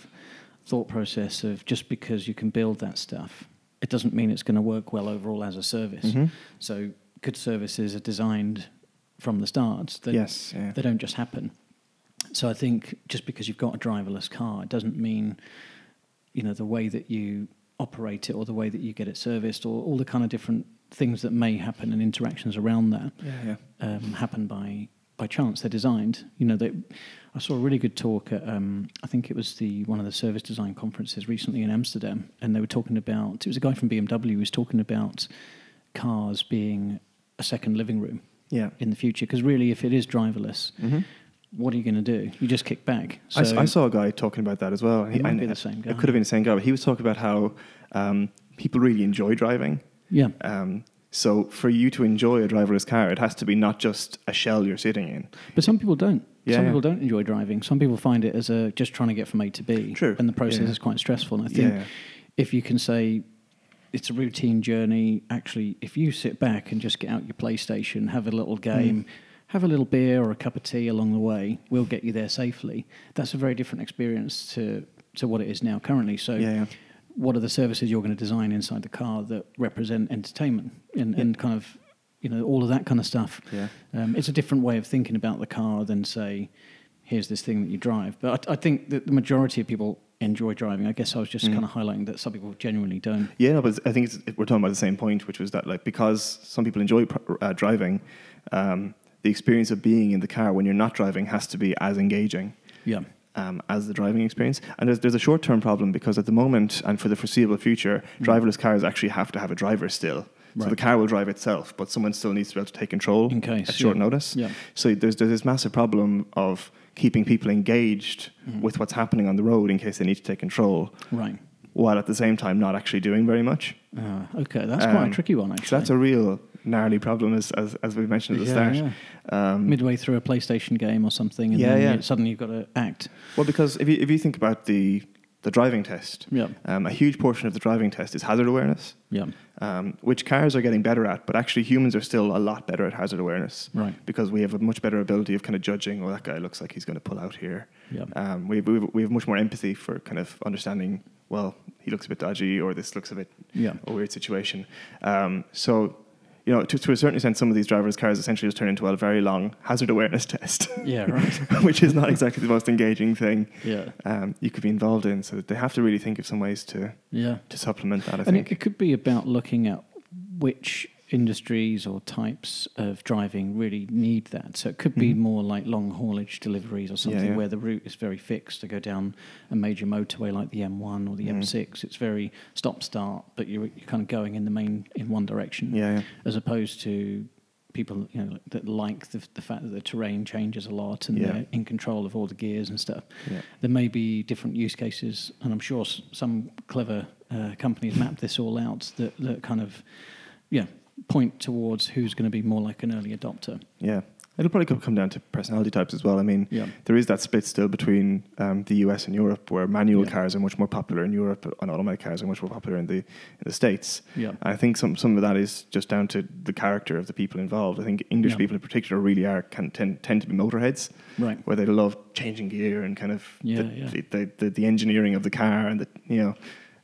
thought process of just because you can build that stuff, it doesn't mean it's going to work well overall as a service. Mhm. So good services are designed from the start. They, Yes, yeah. they don't just happen. So I think just because you've got a driverless car, it doesn't mean you know the way that you operate it or the way that you get it serviced or all the kind of different things that may happen and interactions around that Yeah, yeah. um, happen by by chance. They're designed. You know, they, I saw a really good talk at um, I think it was the one of the service design conferences recently in Amsterdam, and they were talking about. It was a guy from BMW who was talking about cars being a second living room Yeah. in the future. Because really, if it is driverless, Mhm. What are you going to do? You just kick back. I saw a guy talking about that as well. It might be the same guy. It could have been the same guy, but he was talking about how um, people really enjoy driving. yeah, Um, so for you to enjoy a driverless car, it has to be not just a shell you're sitting in. but some people don't. Yeah, some people don't enjoy driving. Some people find it as a just trying to get from A to B. True. And the process Yeah. is quite stressful. And I think Yeah. if you can say it's a routine journey, actually, if you sit back and just get out your PlayStation, have a little game, have a little beer or a cup of tea along the way, we'll get you there safely. That's a very different experience to to what it is now currently. So. Yeah, yeah. What are the services you're going to design inside the car that represent entertainment and, and kind of, you know, all of that kind of stuff? Yeah. Um, it's a different way of thinking about the car than say, here's this thing that you drive. But I, I think that the majority of people enjoy driving. I guess I was just Mm. kind of highlighting that some people genuinely don't. Yeah, no, but I think it's, we're talking about the same point, which was that like because some people enjoy uh, driving, um, the experience of being in the car when you're not driving has to be as engaging Yeah. um, as the driving experience. And there's, there's a short term problem because at the moment and for the foreseeable future, Mm. driverless cars actually have to have a driver still. So Right. the car will drive itself, but someone still needs to be able to take control In case, at short yeah. notice. Yeah. So there's, there's this massive problem of keeping people engaged Mm. with what's happening on the road in case they need to take control, Right. while at the same time not actually doing very much. Uh, okay, that's quite a Um, tricky one, actually. So that's a real gnarly problem, as as, as we mentioned at the Yeah, start. yeah. Um, Midway through a PlayStation game or something, and Yeah, then yeah. You, suddenly you've got to act. well, because if you if you think about the the driving test, Yeah. um, a huge portion of the driving test is hazard awareness, Yeah. um, which cars are getting better at, but actually humans are still a lot better at hazard awareness. Right. Because we have a much better ability of kind of judging, oh, that guy looks like he's going to pull out here. Yeah. Um, we, we, we have much more empathy for kind of understanding, well, he looks a bit dodgy or this looks a bit Yeah. a weird situation. Um, so, you know, to, to a certain extent, some of these drivers' cars essentially just turn into a very long hazard awareness <laughs> test, Yeah. Right. <laughs> which is not exactly the most engaging thing yeah. um, you could be involved in. So they have to really think of some ways to, Yeah. to supplement that, I And think. it, it could be about looking at which industries or types of driving really need that. So it could be Mhm. more like long haulage deliveries or something yeah. where the route is very fixed to go down a major motorway like the M1 or the Mhm. M6. It's very stop start, but you're, you're kind of going in the main in one direction yeah, yeah. as opposed to people you know that like the, the fact that the terrain changes a lot and Yeah. they're in control of all the gears and stuff Yeah. there may be different use cases, and I'm sure s- some clever uh, companies map this all out that, that kind of, yeah, point towards who's going to be more like an early adopter. Yeah. It'll probably come down to personality types as well. I mean, Yeah. there is that split still between um, the US and Europe, where manual Yeah. cars are much more popular in Europe and automatic cars are much more popular in the in the States. Yeah. I think some some of that is just down to the character of the people involved. I think English people in particular really are can tend, tend to be motorheads, Right. where they love changing gear and kind of Yeah, the, yeah. The, the, the, the engineering of the car and the you know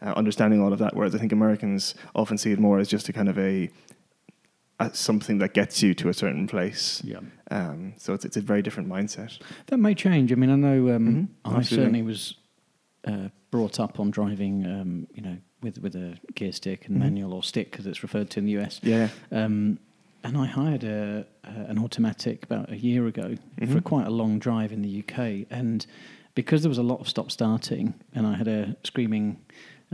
uh, understanding all of that. Whereas I think Americans often see it more as just a kind of a something that gets you to a certain place. Yeah. Um, so it's it's a very different mindset. That may change. I mean, I know um, Mhm. I certainly was uh, brought up on driving, um, you know, with with a gear stick and Mhm. manual or stick, as it's referred to in the US. Yeah. Um, and I hired a, a, an automatic about a year ago for Mhm. quite a long drive in the UK. And because there was a lot of stop starting and I had a screaming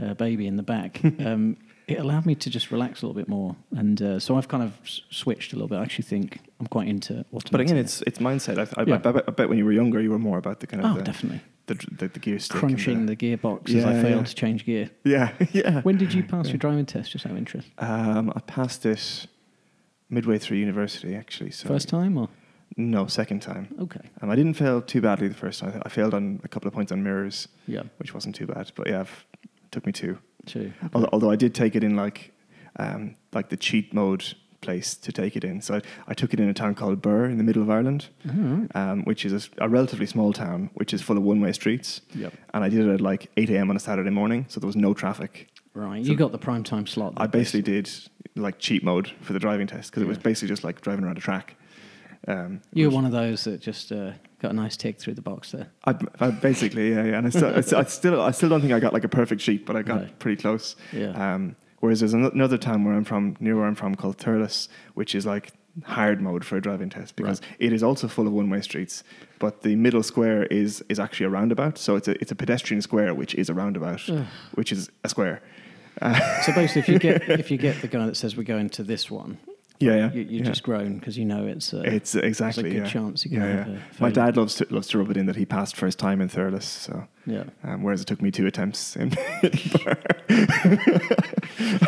uh, baby in the back, <laughs> um, it allowed me to just relax a little bit more. And uh, so I've kind of s- switched a little bit. I actually think I'm quite into automatic. But again, it's it's mindset. I, I, Yeah. I, bet, I bet when you were younger, you were more about the kind of Oh, the, definitely. the, the, the gear stick. Crunching the, gearbox as I failed yeah. to change gear. yeah, <laughs> yeah. When did you pass your driving test, just out of interest? Um, I passed it midway through university, actually. So First time or? No, second time. Okay. Um, I didn't fail too badly the first time. I failed on a couple of points on mirrors, Yeah. which wasn't too bad. But yeah, it took me two. Two. Although, although I did take it in like um, like the cheat mode place to take it in. So I, I took it in a town called Birr in the middle of Ireland, Oh, um, which is a relatively small town, which is full of one way streets. Yep. And I did it at like 8 a.m. on a Saturday morning, so there was no traffic. Right. So- you got the prime time slot. I basically did like cheat mode for the driving test because it was basically just like driving around a track. Um, You were one of those that just uh, got a nice tick through the box there. I, I basically, yeah, yeah. And I still, I still, I still, I still don't think I got like a perfect sheet, but I got Right. pretty close. Yeah. Um, whereas there's another town where I'm from, near where I'm from, called Thurles, which is like hard mode for a driving test because it is also full of one-way streets, but the middle square is is actually a roundabout. So it's a it's a pedestrian square, which is a roundabout, Ugh. which is a square. so basically, if you <laughs> get if you get the guy that says we're going to this one, Yeah, yeah. you, you yeah. just groan because you know it's uh, It's exactly there's a good yeah. chance Yeah, yeah. a My dad loves to loves to rub it in that he passed first time in Thurles, so yeah. um, whereas it took me two attempts in Birr.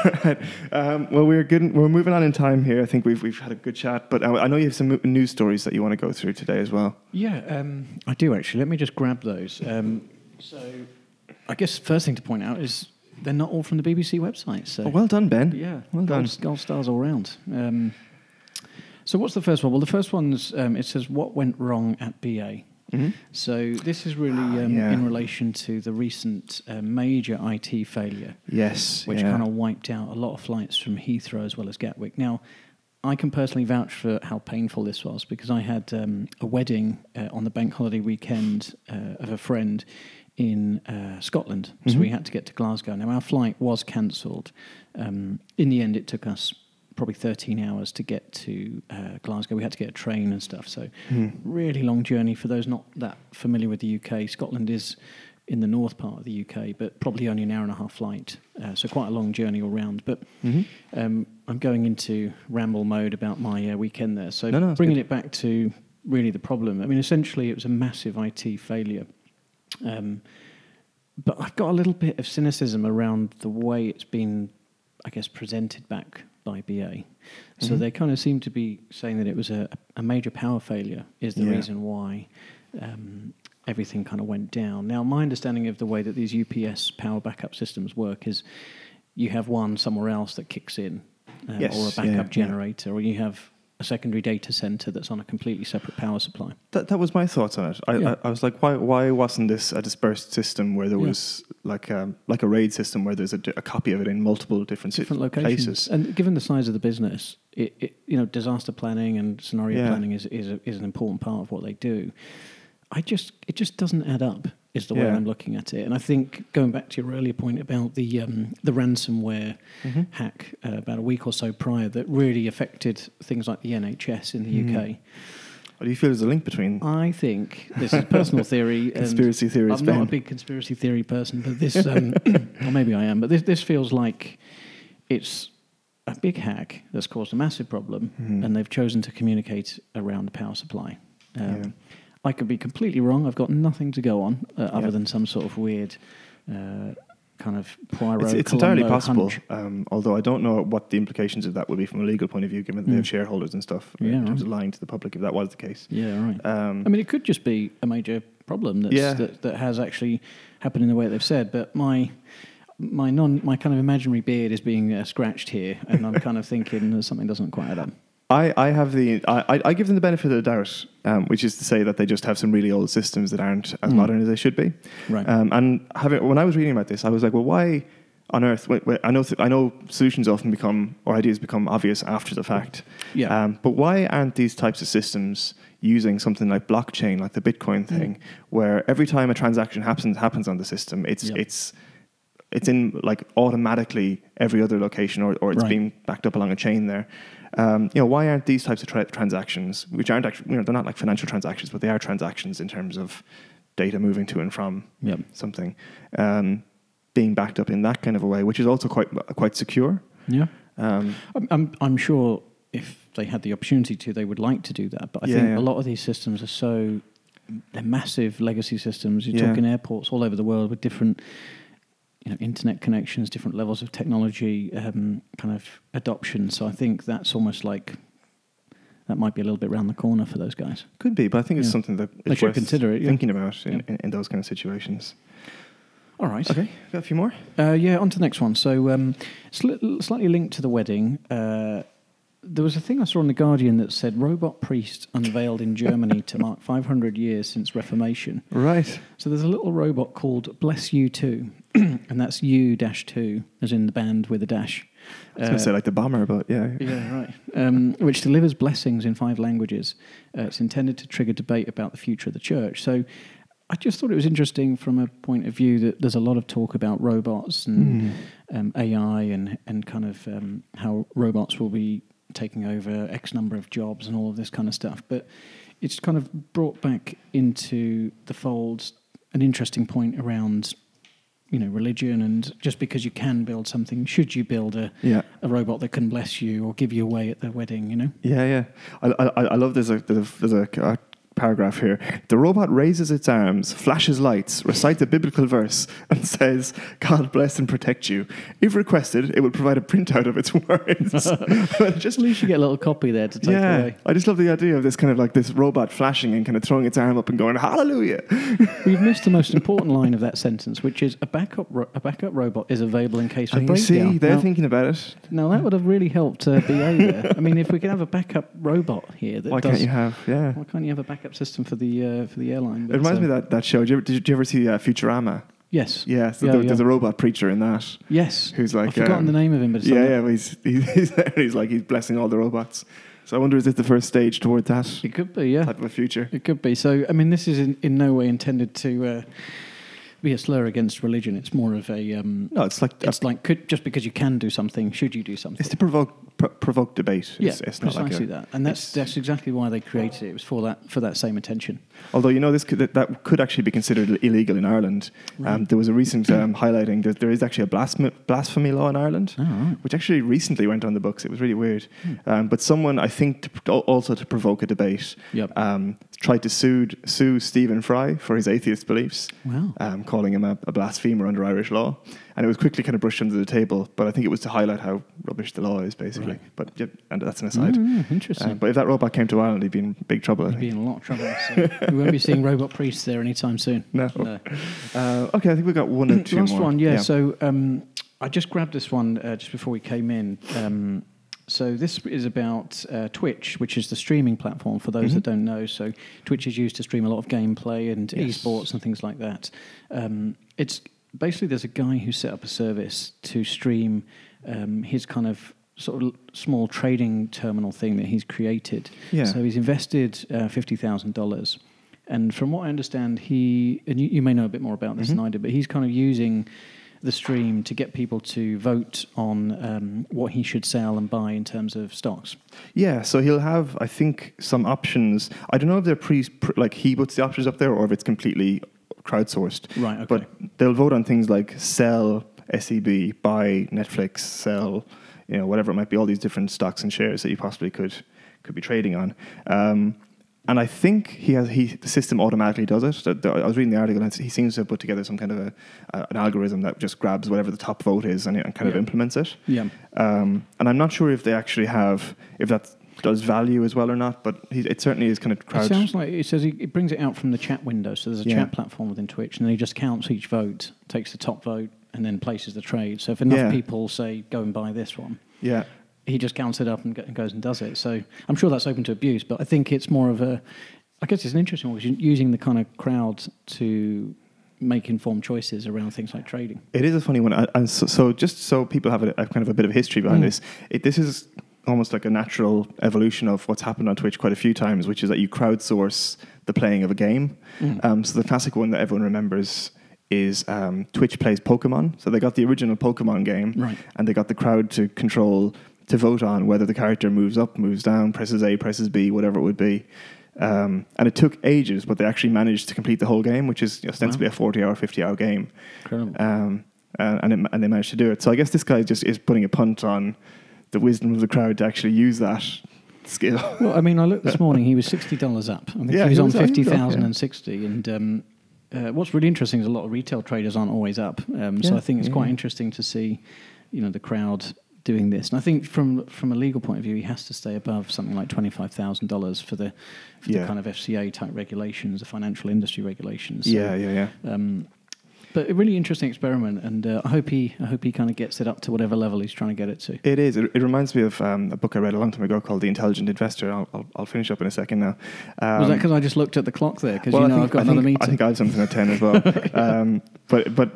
All right. Um, well, we're good. We're moving on in time here. I think we've we've had a good chat, but I, I know you have some mo- news stories that you want to go through today as well. Yeah, um, I do actually. Let me just grab those. Um, so, I guess first thing to point out is they're not all from the BBC website. So, Oh, well done, Ben. yeah, well done. gold, stars all round. Um, so, what's the first one? Well, the first one's um, it says what went wrong at BA. Mhm. So, this is really Ah, um, yeah. in relation to the recent uh, major IT failure. Yes, which yeah. kind of wiped out a lot of flights from Heathrow as well as Gatwick. Now, I can personally vouch for how painful this was because I had um, a wedding uh, on the bank holiday weekend uh, of a friend in uh, Scotland. So Mhm. we had to get to Glasgow. Now, our flight was cancelled. Um, in the end, it took us probably 13 hours to get to uh, Glasgow. We had to get a train and stuff. So, Mhm. really long journey for those not that familiar with the UK. Scotland is in the north part of the UK, but probably only an hour and a half flight. Uh, so quite a long journey all round. But Mhm. um, I'm going into ramble mode about my uh, weekend there. So No, no, bringing good. it back to really the problem. I mean, essentially, it was a massive IT failure. Um, but I've got a little bit of cynicism around the way it's been, I guess, presented back by BA. So Mhm. they kind of seem to be saying that it was a, a major power failure is the Yeah. reason why um, everything kind of went down. Now, my understanding of the way that these UPS power backup systems work is you have one somewhere else that kicks in, uh, Yes, or a backup yeah. generator, or you have a secondary data center that's on a completely separate power supply. That, that was my thoughts on it. I, Yeah. I, I was like, why why wasn't this a dispersed system where there Yeah. was like a, like a RAID system where there's a, a copy of it in multiple different, different locations. places? And given the size of the business, it, it, you know, disaster planning and scenario Yeah. planning is is, a, is an important part of what they do. I just it just doesn't add up. Is the way Yeah. I'm looking at it, and I think going back to your earlier point about the um, the ransomware Mhm. hack uh, about a week or so prior that really affected things like the NHS in the Mhm. UK. What do you feel is a link between I think this is personal theory. <laughs> conspiracy theories? I'm not a big conspiracy theory person, but this, um, <coughs> or maybe I am, but this, this feels like it's a big hack that's caused a massive problem, Mhm. and they've chosen to communicate around the power supply. Um, Yeah. I could be completely wrong. I've got nothing to go on uh, other Yeah. than some sort of weird uh, kind of Poirot. It's, it's entirely possible, um, although I don't know what the implications of that would be from a legal point of view, given that they Mm. have shareholders and stuff uh, Yeah, in terms right. of lying to the public. If that was the case, Yeah, right. um, I mean, it could just be a major problem that's, Yeah. that that has actually happened in the way that they've said. But my my non my kind of imaginary beard is being uh, scratched here, and I'm kind of thinking that something doesn't quite add up. I, I have the I, I- give them the benefit of the doubt, um, which is to say that they just have some really old systems that aren't as Mm. modern as they should be. Right. Um, and having when I was reading about this, I was like, well, why on earth? wait, wait, I know th- I know solutions often become or ideas become obvious after the fact. Yeah. Um, but why aren't these types of systems using something like blockchain, like the Bitcoin Mm. thing, where every time a transaction happens happens on the system, it's Yep. it's it's in like automatically every other location, or, or it's Right. being backed up along a chain there. Um, you know, why aren't these types of tra- transactions, which aren't actually, you know, they're not like financial transactions, but they are transactions in terms of data moving to and from Yep. something, um, being backed up in that kind of a way, which is also quite quite secure. Yeah. Um, I'm, I'm sure if they had the opportunity to, they would like to do that. But I Yeah, think yeah. a lot of these systems are so they're massive legacy systems. You're Yeah. talking airports all over the world with different you know internet connections, different levels of technology um, kind of adoption. So I think that's almost like that might be a little bit round the corner for those guys. Could be, but I think it's Yeah. something that They should worth consider it, yeah. thinking about in, Yeah. in, in those kind of situations. All right. Okay, got a few more. Uh, yeah, on to the next one. So, um, sli- slightly linked to the wedding, uh, there was a thing I saw in The Guardian that said robot priest unveiled in Germany to mark <laughs> 500 years since Reformation. Right. So, there's a little robot called Bless You 2, <clears throat> and that's U dash 2, as in the band with a dash. I was going to say like the bomber, but yeah. Yeah, right. Um, which delivers blessings in five languages. Uh, it's intended to trigger debate about the future of the church. So I just thought it was interesting from a point of view that there's a lot of talk about robots and um, AI and, and kind of um, how robots will be taking over X number of jobs and all of this kind of stuff. But it's kind of brought back into the fold an interesting point around. You know, religion, and just because you can build something, should you build a, Yeah. a robot that can bless you or give you away at the wedding, you know? Yeah, yeah. I, I, I love there's a there's a, there's a, a paragraph here. The robot raises its arms, flashes lights, recites a biblical verse, and <laughs> says, "God bless and protect you." If requested, it will provide a printout of its <laughs> words. <laughs> just At least you get a little copy there to take yeah, away. I just love the idea of this kind of like this robot flashing and kind of throwing its arm up and going "Hallelujah." We've missed the most important line of that sentence, which is a backup ro- a backup robot is available in case of breakdown. see, they're now, thinking about it. now that would have really helped uh, BA there. I mean, if we could have a backup robot here that Why does, can't you have? Yeah. why can't you have a backup system for the uh, for the airline? It But, reminds me uh, of that, that show. Did you, ever, did you ever see uh, Futurama? Yes. Yeah, so Yeah, there- yeah. there's a robot preacher in that Yes. who's like I've forgotten um, the name of him, but it's yeah, something- yeah. He's, he's, <laughs> he's there. He's like he's blessing all the robots. So I wonder is this the first stage toward that It could be, yeah. type of a future? It could be. So, I mean, this is in, in no way intended to uh, be a slur against religion. It's more of a. Um, No, it's like it's like could, just because you can do something, should you do something? it's to provoke pr- provoke debate. yeah, It's, it's not precisely like a, that, and that's that's exactly why they created it. It was for that for that same intention. Although you know this could, that, that could actually be considered illegal in Ireland. Um, there was a recent um, highlighting that there is actually a blasphemy, blasphemy law in Ireland. Oh, right. which actually recently went on the books. It was really weird. Um, but someone, I think, to, also to provoke a debate, Yep. um, tried to sue, sue Stephen Fry for his atheist beliefs, Wow. um, calling him a, a blasphemer under Irish law. And it was quickly kind of brushed under the table. But I think it was to highlight how rubbish the law is, basically. Right. But yep, and that's an aside. Mm, interesting. Uh, but if that robot came to Ireland, he'd be in big trouble. You'd be in a lot of trouble. So we won't be seeing robot priests there anytime soon. No. No. Uh, okay, I think we've got one or two Last more. one, yeah. So um, I just grabbed this one uh, just before we came in. Um, so this is about uh, Twitch, which is the streaming platform for those that don't know. So Twitch is used to stream a lot of gameplay and Yes. esports and things like that. Um, it's basically there's a guy who set up a service to stream um, his kind of sort of small trading terminal thing that he's created. Yeah. So he's invested uh, fifty thousand dollars. And from what I understand, he and you, you may know a bit more about this than I do, but he's kind of using the stream to get people to vote on um, what he should sell and buy in terms of stocks. Yeah, so he'll have, I think, some options. I don't know if they're pre, pre like he puts the options up there or if it's completely crowdsourced. Right, okay. But they'll vote on things like sell SEB, buy Netflix, sell, you know, whatever it might be, all these different stocks and shares that you possibly could could be trading on. Um, and I think he has he the system automatically does it. I was reading the article and he seems to have put together some kind of a, uh, an algorithm that just grabs whatever the top vote is and, and kind of implements it. Yeah. Um, and I'm not sure if they actually have if that does value as well or not, but he, it certainly is kind of It sounds like it says he, it brings it out from the chat window. So there's a Yeah. chat platform within Twitch, and then he just counts each vote, takes the top vote, and then places the trade. So if enough Yeah. people say go and buy this one, yeah, he just counts it up and, goes and does it. So I'm sure that's open to abuse, but I think it's more of a. I guess it's an interesting one because using the kind of crowd to make informed choices around things like trading. It is a funny one, and- and so, so just so people have a, a kind of a bit of history behind Mm. this, it, this is almost like a natural evolution of what's happened on Twitch quite a few times, which is that you crowdsource the playing of a game. Mm. Um, so the classic one that everyone remembers is um, Twitch plays Pokemon. So they got the original Pokemon game, Right. and they got the crowd to control to vote on whether the character moves up, moves down, presses A, presses B, whatever it would be. Um, and it took ages, but they actually managed to complete the whole game, which is ostensibly a 40 hour, 50 hour game. Incredible. Um, and, and, it, and they managed to do it. So I guess this guy just is putting a punt on the wisdom of the crowd to actually use that skill. <laughs> Well, I mean, I looked this <laughs> morning. He was sixty dollars up. I think Yeah, he was he on was- was fifty thousand yeah. and sixty. And um, uh, what's really interesting is a lot of retail traders aren't always up. Um, so I think it's yeah. quite interesting to see, you know, the crowd doing this. And I think from from a legal point of view, he has to stay above something like twenty five thousand dollars for the for Yeah. the kind of FCA type regulations, the financial industry regulations. So, yeah, yeah, yeah. Um, but a really interesting experiment, and uh, I hope he I hope he kind of gets it up to whatever level he's trying to get it to. It is. It, it reminds me of um, a book I read a long time ago called The Intelligent Investor. I'll, I'll, I'll finish up in a second now. Um, Was that because I just looked at the clock there? Because well, you know I think, I've got I another think, meeting. I think I have something at ten as well. <laughs> um, but but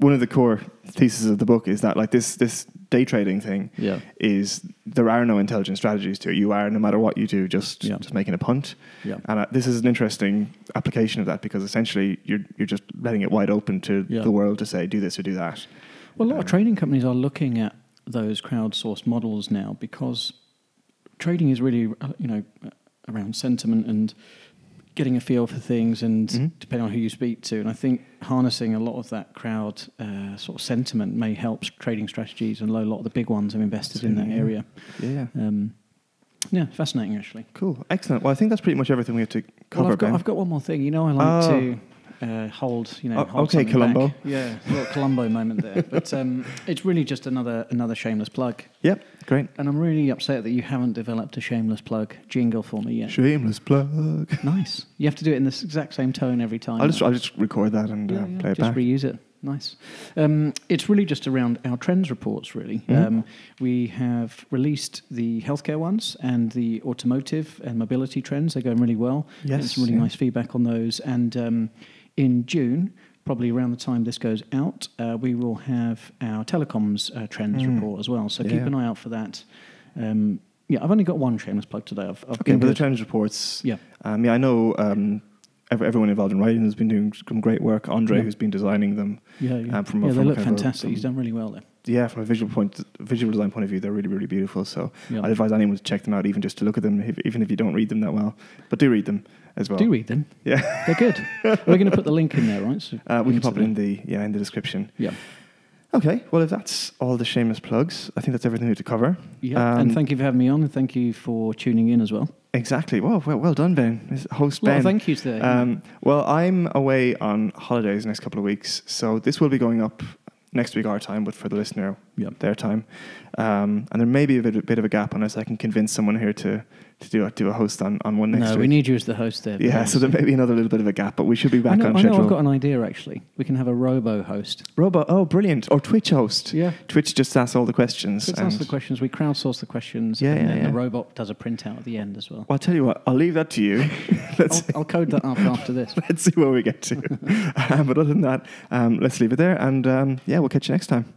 one of the core theses of the book is that like this this day trading thing yeah, is there are no intelligent strategies to it. You are no matter what you do, just Yeah. just making a punt. yeah, And uh, this is an interesting application of that because essentially you're you're just letting it wide open to the world to say do this or do that. Well, a lot of Um, trading companies are looking at those crowdsourced models now because trading is really, uh, you know, uh, around sentiment and getting a feel for things, and Mhm. depending on who you speak to. And I think harnessing a lot of that crowd uh, sort of sentiment may help trading strategies, and a lot of the big ones have invested in that area. Yeah, yeah. Um, yeah, fascinating actually. Cool, excellent. Well, I think that's pretty much everything we have to cover. Well, I've got. I've got one more thing. You know, I like Oh. to uh, hold, you know, Oh, hold okay, Columbo. Back. Yeah, a little Columbo moment there. <laughs> But um, it's really just another another shameless plug. Yep, great. And I'm really upset that you haven't developed a shameless plug jingle for me yet. Shameless plug. <laughs> Nice. You have to do it in the exact same tone every time. I'll just I'll just record that and Yeah, uh, yeah, play it just back. Just reuse it. Nice. Um, it's really just around our trends reports, really. Mhm. Um, we have released the healthcare ones and the automotive and mobility trends. They're going really well. Yes, some really yeah. nice feedback on those. And um, in June, probably around the time this goes out, uh, we will have our telecoms uh, trends Mm. report as well. So keep an eye out for that. Um, yeah, I've only got one shameless plug today. I've, I've Okay, but the trends reports. Yeah. Um, yeah, I know. Um, ev- everyone involved in writing has been doing some great work. Andre, Yeah. who's been designing them. Yeah, yeah. Um, from yeah, they from a look kind of a- fantastic. He's done really well there. Yeah, from a visual point, visual design point of view, they're really, really beautiful. So Yeah. I'd advise anyone to check them out, even just to look at them, if, even if you don't read them that well. But do read them as well. Do read them. Yeah, They're good. We're going to put the link in there, right? So <laughs> uh, we can pop it in the yeah in the description. Yeah. Okay, well if that's all the shameless plugs, I think that's everything we have to cover. Yeah. Um, and thank you for having me on, and thank you for tuning in as well. Exactly. Well, well, well done, Ben. Host Ben. of thank you there. Um, well, I'm away on holidays next couple of weeks, so this will be going up next week our time, but for the listener, Yep. their time. Um, and there may be a bit, a bit of a gap unless I can convince someone here to, to do a, do a host on, on one next no, week. we need you as the host there. yeah, so there may be another little bit of a gap, but we should be I back know, on I know schedule. I've got an idea actually. We can have a robo host. Robo, oh, brilliant! Or Twitch host. Yeah. Twitch just asks all the questions. Let's and- ask the questions. We crowdsource the questions. Yeah, and yeah, then yeah. the robot does a printout at the end as well. Well, I'll tell you what. I'll leave that to you. <laughs> let's I'll, I'll code that up after <laughs> this. let's see where we get to. um, <laughs> but other than that, um, let's leave it there, and um, yeah, we'll catch you next time.